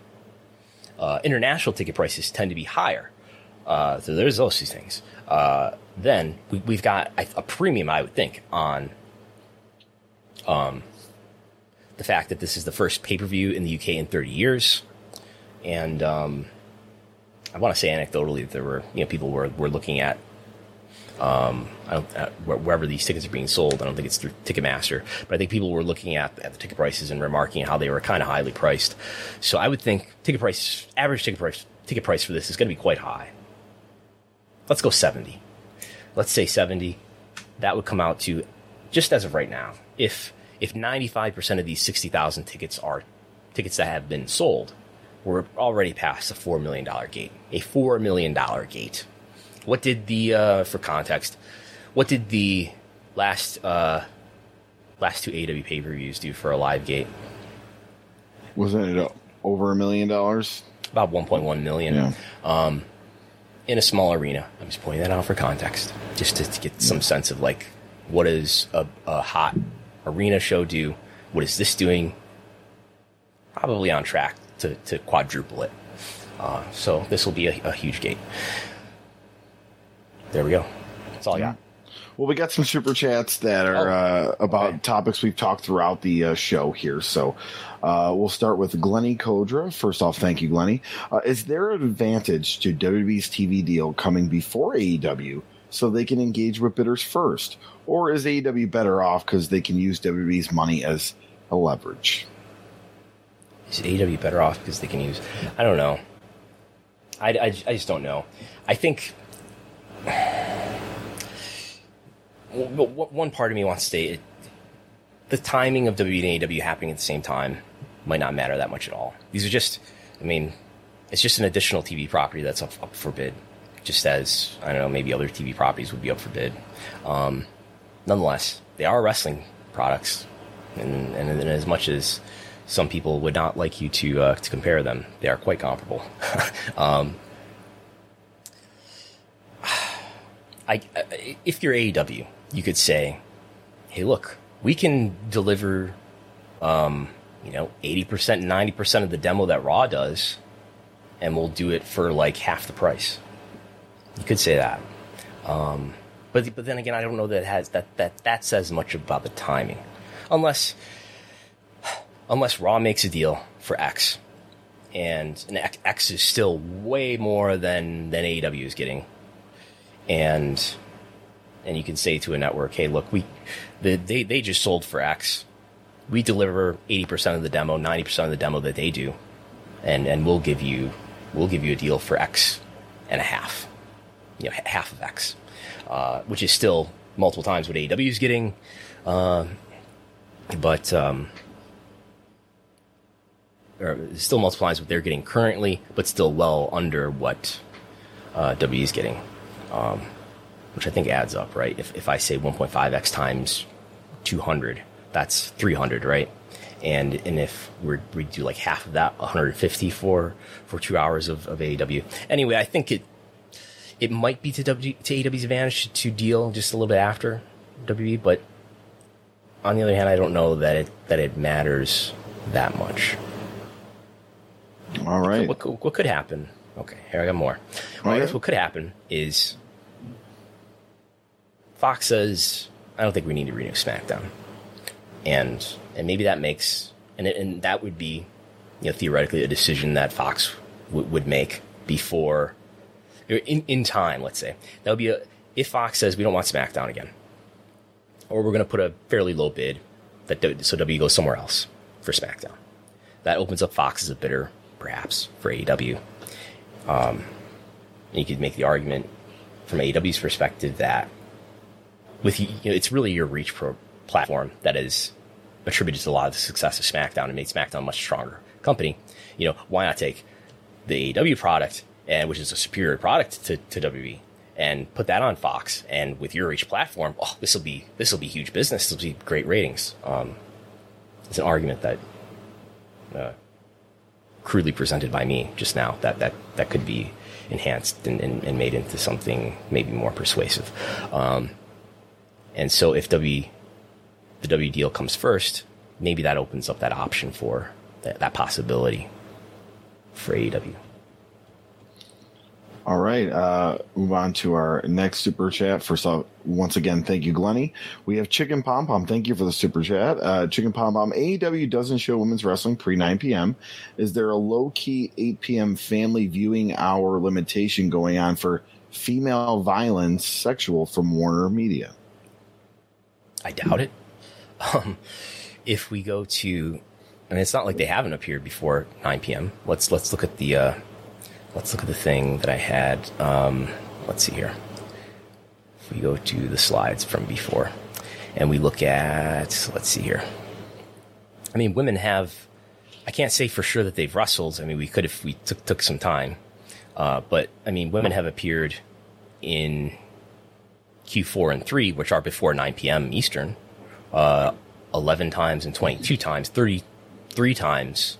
Uh, international ticket prices tend to be higher. Uh, so there's those two things. Uh, then we, we've got a, a premium, I would think, on um, the fact that this is the first pay per view in the UK in 30 years, and um, I want to say anecdotally that there were you know people were were looking at um, I don't, uh, wherever these tickets are being sold. I don't think it's through Ticketmaster, but I think people were looking at, at the ticket prices and remarking how they were kind of highly priced. So I would think ticket price, average ticket price, ticket price for this is going to be quite high. Let's go seventy. Let's say seventy. That would come out to just as of right now. If if ninety five percent of these sixty thousand tickets are tickets that have been sold, we're already past the four million dollar gate. A four million dollar gate. What did the uh, for context? What did the last uh, last two AW pay per views do for a live gate? Wasn't it over a million dollars? About 1.1 million Yeah. In a small arena. I'm just pointing that out for context, just to, to get some sense of like what does a, a hot arena show do? What is this doing? Probably on track to, to quadruple it. Uh, so this will be a, a huge gate. There we go. That's all I got. Well, we got some super chats that are Oh, uh, about okay. topics we've talked throughout the uh, show here. So uh, we'll start with Glenny Kodra. First off, thank you, Glenny. Uh, is there an advantage to WWE's TV deal coming before AEW so they can engage with bidders first? Or is AEW better off because they can use WWE's money as a leverage? Is AEW better off because they can use? I don't know. I, I, I just don't know. I think one part of me wants to say the timing of WWE and AEW happening at the same time might not matter that much at all. These are just, I mean, it's just an additional TV property that's up, up for bid, just as I don't know maybe other TV properties would be up for bid. Um, nonetheless, they are wrestling products, and, and, and as much as some people would not like you to uh, to compare them, they are quite comparable. (laughs) um, I, if you're AEW, you could say, "Hey, look, we can deliver, um, you know, eighty percent, ninety percent of the demo that Raw does and we'll do it for like half the price. You could say that. Um, but but then again, I don't know that has that that that says much about the timing, unless unless Raw makes a deal for X, and, and X is still way more than than AEW is getting, and and you can say to a network, hey, look, we the, they they just sold for X, we deliver eighty percent of the demo, ninety percent of the demo that they do, and and we'll give you we'll give you a deal for X and a half, you know, half of X, uh, which is still multiple times what AEW is getting, uh, but um, or still multiple times what they're getting currently, but still well under what uh, W is getting, um, which I think adds up, right? If if I say 1.5x times 200, that's 300, right? and and if we're, we do like half of that, 150 for for two hours of, of AEW. Anyway, I think it it might be to W to AEW's advantage to deal just a little bit after WWE, but on the other hand, I don't know that it that it matters that much. All right. What, what, what could happen? Okay, here I got more. Well, I guess what could happen is Fox says, "I don't think we need to renew SmackDown," and and maybe that makes and it, and that would be you know theoretically a decision that Fox w- would make before in in time. Let's say that would be a if Fox says we don't want SmackDown again, or we're going to put a fairly low bid that so W goes somewhere else for SmackDown. That opens up Fox as a bidder, perhaps for AEW. Um, you could make the argument from AEW's perspective that with you know, it's really your reach pro platform that is attributed to a lot of the success of SmackDown and made SmackDown a much stronger company. You know, why not take the AEW product and which is a superior product to, to WWE and put that on Fox and with your reach platform, oh, this will be this will be huge business. This will be great ratings. Um, it's an argument that uh, crudely presented by me just now that that that could be enhanced and, and, and made into something maybe more persuasive. Um, and so if W the W deal comes first, maybe that opens up that option for that, that possibility for AEW. All right. Uh, move on to our next super chat. First off, once again, thank you, Glenny. We have Chicken Pom Pom. Thank you for the super chat. Uh, Chicken Pom Pom. AEW doesn't show women's wrestling pre 9 p.m. Is there a low key 8 p.m. family viewing hour limitation going on for female violence sexual from Warner Media? I doubt it. (laughs) Um, if we go to, I mean, it's not like they haven't appeared before 9 p.m. Let's let's look at the uh, let's look at the thing that I had. Um, let's see here. If we go to the slides from before, and we look at, let's see here. I mean, women have. I can't say for sure that they've wrestled. I mean, we could if we took took some time, uh, but I mean, women have appeared in Q4 and three, which are before 9 p.m. Eastern uh, 11 times and 22 times, 33 times.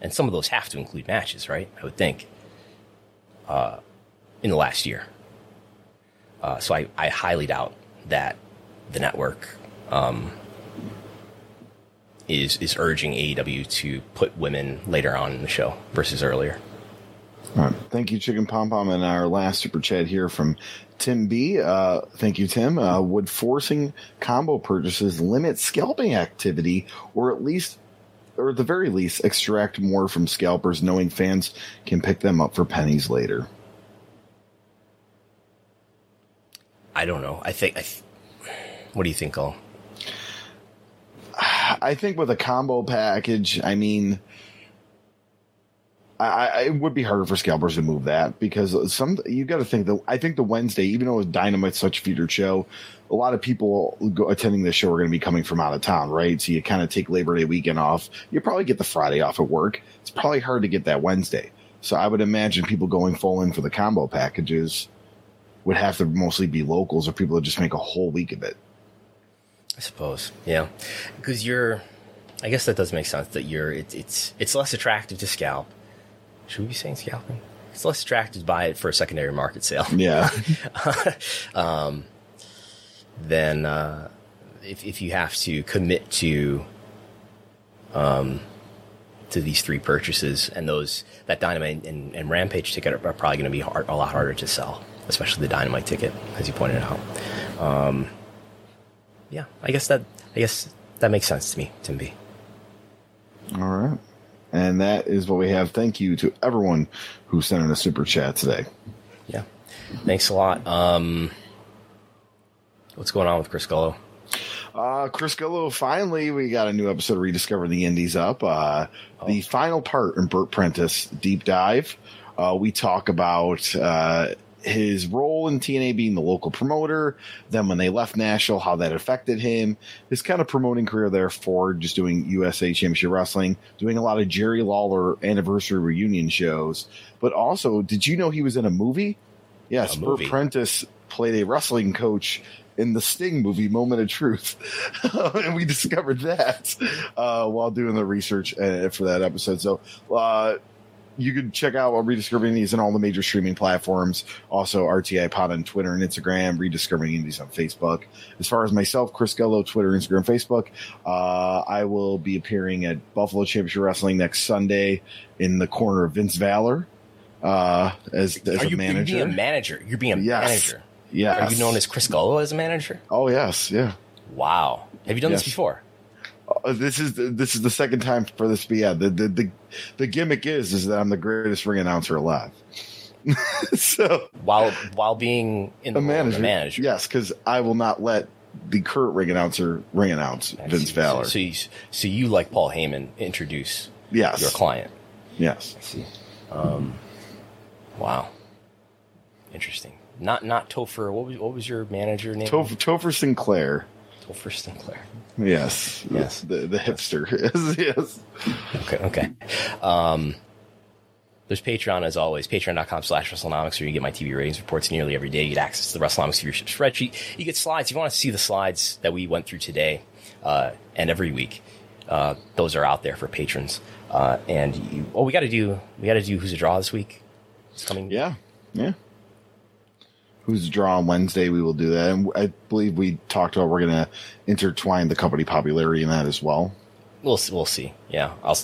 And some of those have to include matches, right? I would think. Uh, in the last year. Uh, so I, I highly doubt that the network um, is is urging AEW to put women later on in the show versus earlier. All right. Thank you, Chicken Pom Pom. And our last super chat here from Tim B. Uh, thank you, Tim. Uh, would forcing combo purchases limit scalping activity, or at least, or at the very least, extract more from scalpers, knowing fans can pick them up for pennies later? I don't know. I think. I th- what do you think, Cole? I think with a combo package, I mean I, I, it would be harder for scalpers to move that because some you got to think that I think the Wednesday, even though Dynamite's such a featured show, a lot of people go, attending this show are going to be coming from out of town, right? So you kind of take Labor Day weekend off. You probably get the Friday off at work. It's probably hard to get that Wednesday. So I would imagine people going full in for the combo packages would have to mostly be locals or people that just make a whole week of it. I suppose, yeah, because you're. I guess that does make sense that you're. It, it's it's less attractive to scalp should we be saying scalping? It's less attracted by it for a secondary market sale. Yeah. (laughs) um, then uh, if if you have to commit to um, to these three purchases, and those that Dynamite and, and Rampage ticket are, are probably going to be hard, a lot harder to sell, especially the Dynamite ticket, as you pointed out. Um, yeah, I guess that I guess that makes sense to me, Tim B. All right. And that is what we have. Thank you to everyone who sent in a super chat today. Yeah. Thanks a lot. Um, what's going on with Chris Gullo? Uh, Chris Gullo, finally, we got a new episode of Rediscover the Indies up. Uh, oh. The final part in Bert Prentice deep dive. Uh, we talk about uh, his role in TNA being the local promoter, then when they left Nashville, how that affected him, his kind of promoting career there for just doing USA Championship Wrestling, doing a lot of Jerry Lawler anniversary reunion shows. But also, did you know he was in a movie? Yes, Bert Prentice played a wrestling coach in the Sting movie Moment of Truth. (laughs) and we discovered that uh, while doing the research uh, for that episode. So, uh, you can check out Rediscovering Indies on all the major streaming platforms. Also, RTI Pod on Twitter and Instagram, Rediscovering Indies on Facebook. As far as myself, Chris Gullo, Twitter, Instagram, Facebook, uh, I will be appearing at Buffalo Championship Wrestling next Sunday in the corner of Vince Valor uh, as, as Are you, a manager. You're being a manager. You're being a yes. manager. Yeah. Are you known as Chris Gullo as a manager? Oh, yes. Yeah. Wow. Have you done yes. this before? Uh, this is the, this is the second time for this. But yeah, the, the the the gimmick is is that I'm the greatest ring announcer alive. (laughs) so while while being in the a manager, manager. yes, because I will not let the current ring announcer ring announce I Vince see. Valor. So, so, you, so you like Paul Heyman introduce yes. your client. Yes. I see. Um, wow. Interesting. Not not Topher. What was what was your manager name? Topher, Topher Sinclair. Topher Sinclair. Yes. Yes. The the hipster. (laughs) Is yes. Okay. Okay. Um, there's Patreon as always, patreon.com slash WrestleNomics, where you get my TV ratings reports nearly every day. You get access to the WrestleNomics viewership spreadsheet. You get slides. If you want to see the slides that we went through today uh, and every week, uh, those are out there for patrons. Uh, and you, oh, we got to do we got to do who's a draw this week. It's coming. Yeah, yeah who's draw on Wednesday, we will do that. And I believe we talked about we're going to intertwine the company popularity in that as well. We'll we'll see. Yeah, I'll.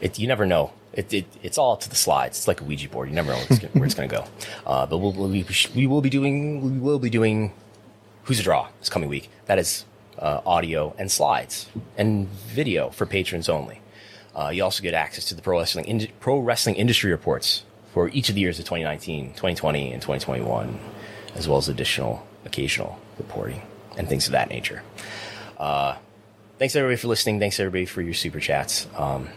It, you never know. It, it, it's all up to the slides. It's like a Ouija board. You never know where it's, gonna, where it's going to go. (laughs) Uh, but we'll, we'll be, we will be doing we will be doing who's a draw this coming week. That is uh, audio and slides and video for patrons only. Uh, you also get access to the pro wrestling in, pro wrestling industry reports for each of the years of 2019, 2020, and 2021 as well as additional occasional reporting and things of that nature. Uh, thanks everybody for listening. Thanks everybody for your super chats. Um,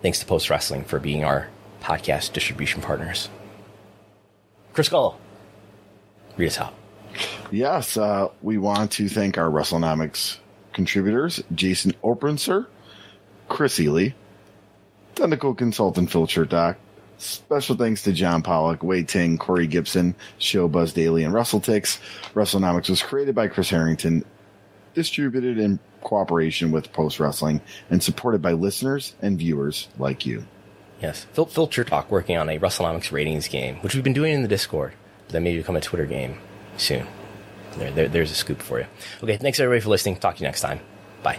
thanks to Post Wrestling for being our podcast distribution partners. Chris Gullo, read us out. Yes, uh, we want to thank our WrestleNomics contributors, Jason Oprenser, Chris Ely, technical consultant Phil Chertok, Special thanks to John Pollock, Wei Ting, Corey Gibson, Show Buzz Daily, and WrestleTix. WrestleNomics was created by Chris Harrington, distributed in cooperation with Post Wrestling, and supported by listeners and viewers like you. Yes, Phil, Phil Talk working on a WrestleNomics ratings game, which we've been doing in the Discord, but that may become a Twitter game soon. There, there, there's a scoop for you. Okay, thanks everybody for listening. Talk to you next time. Bye.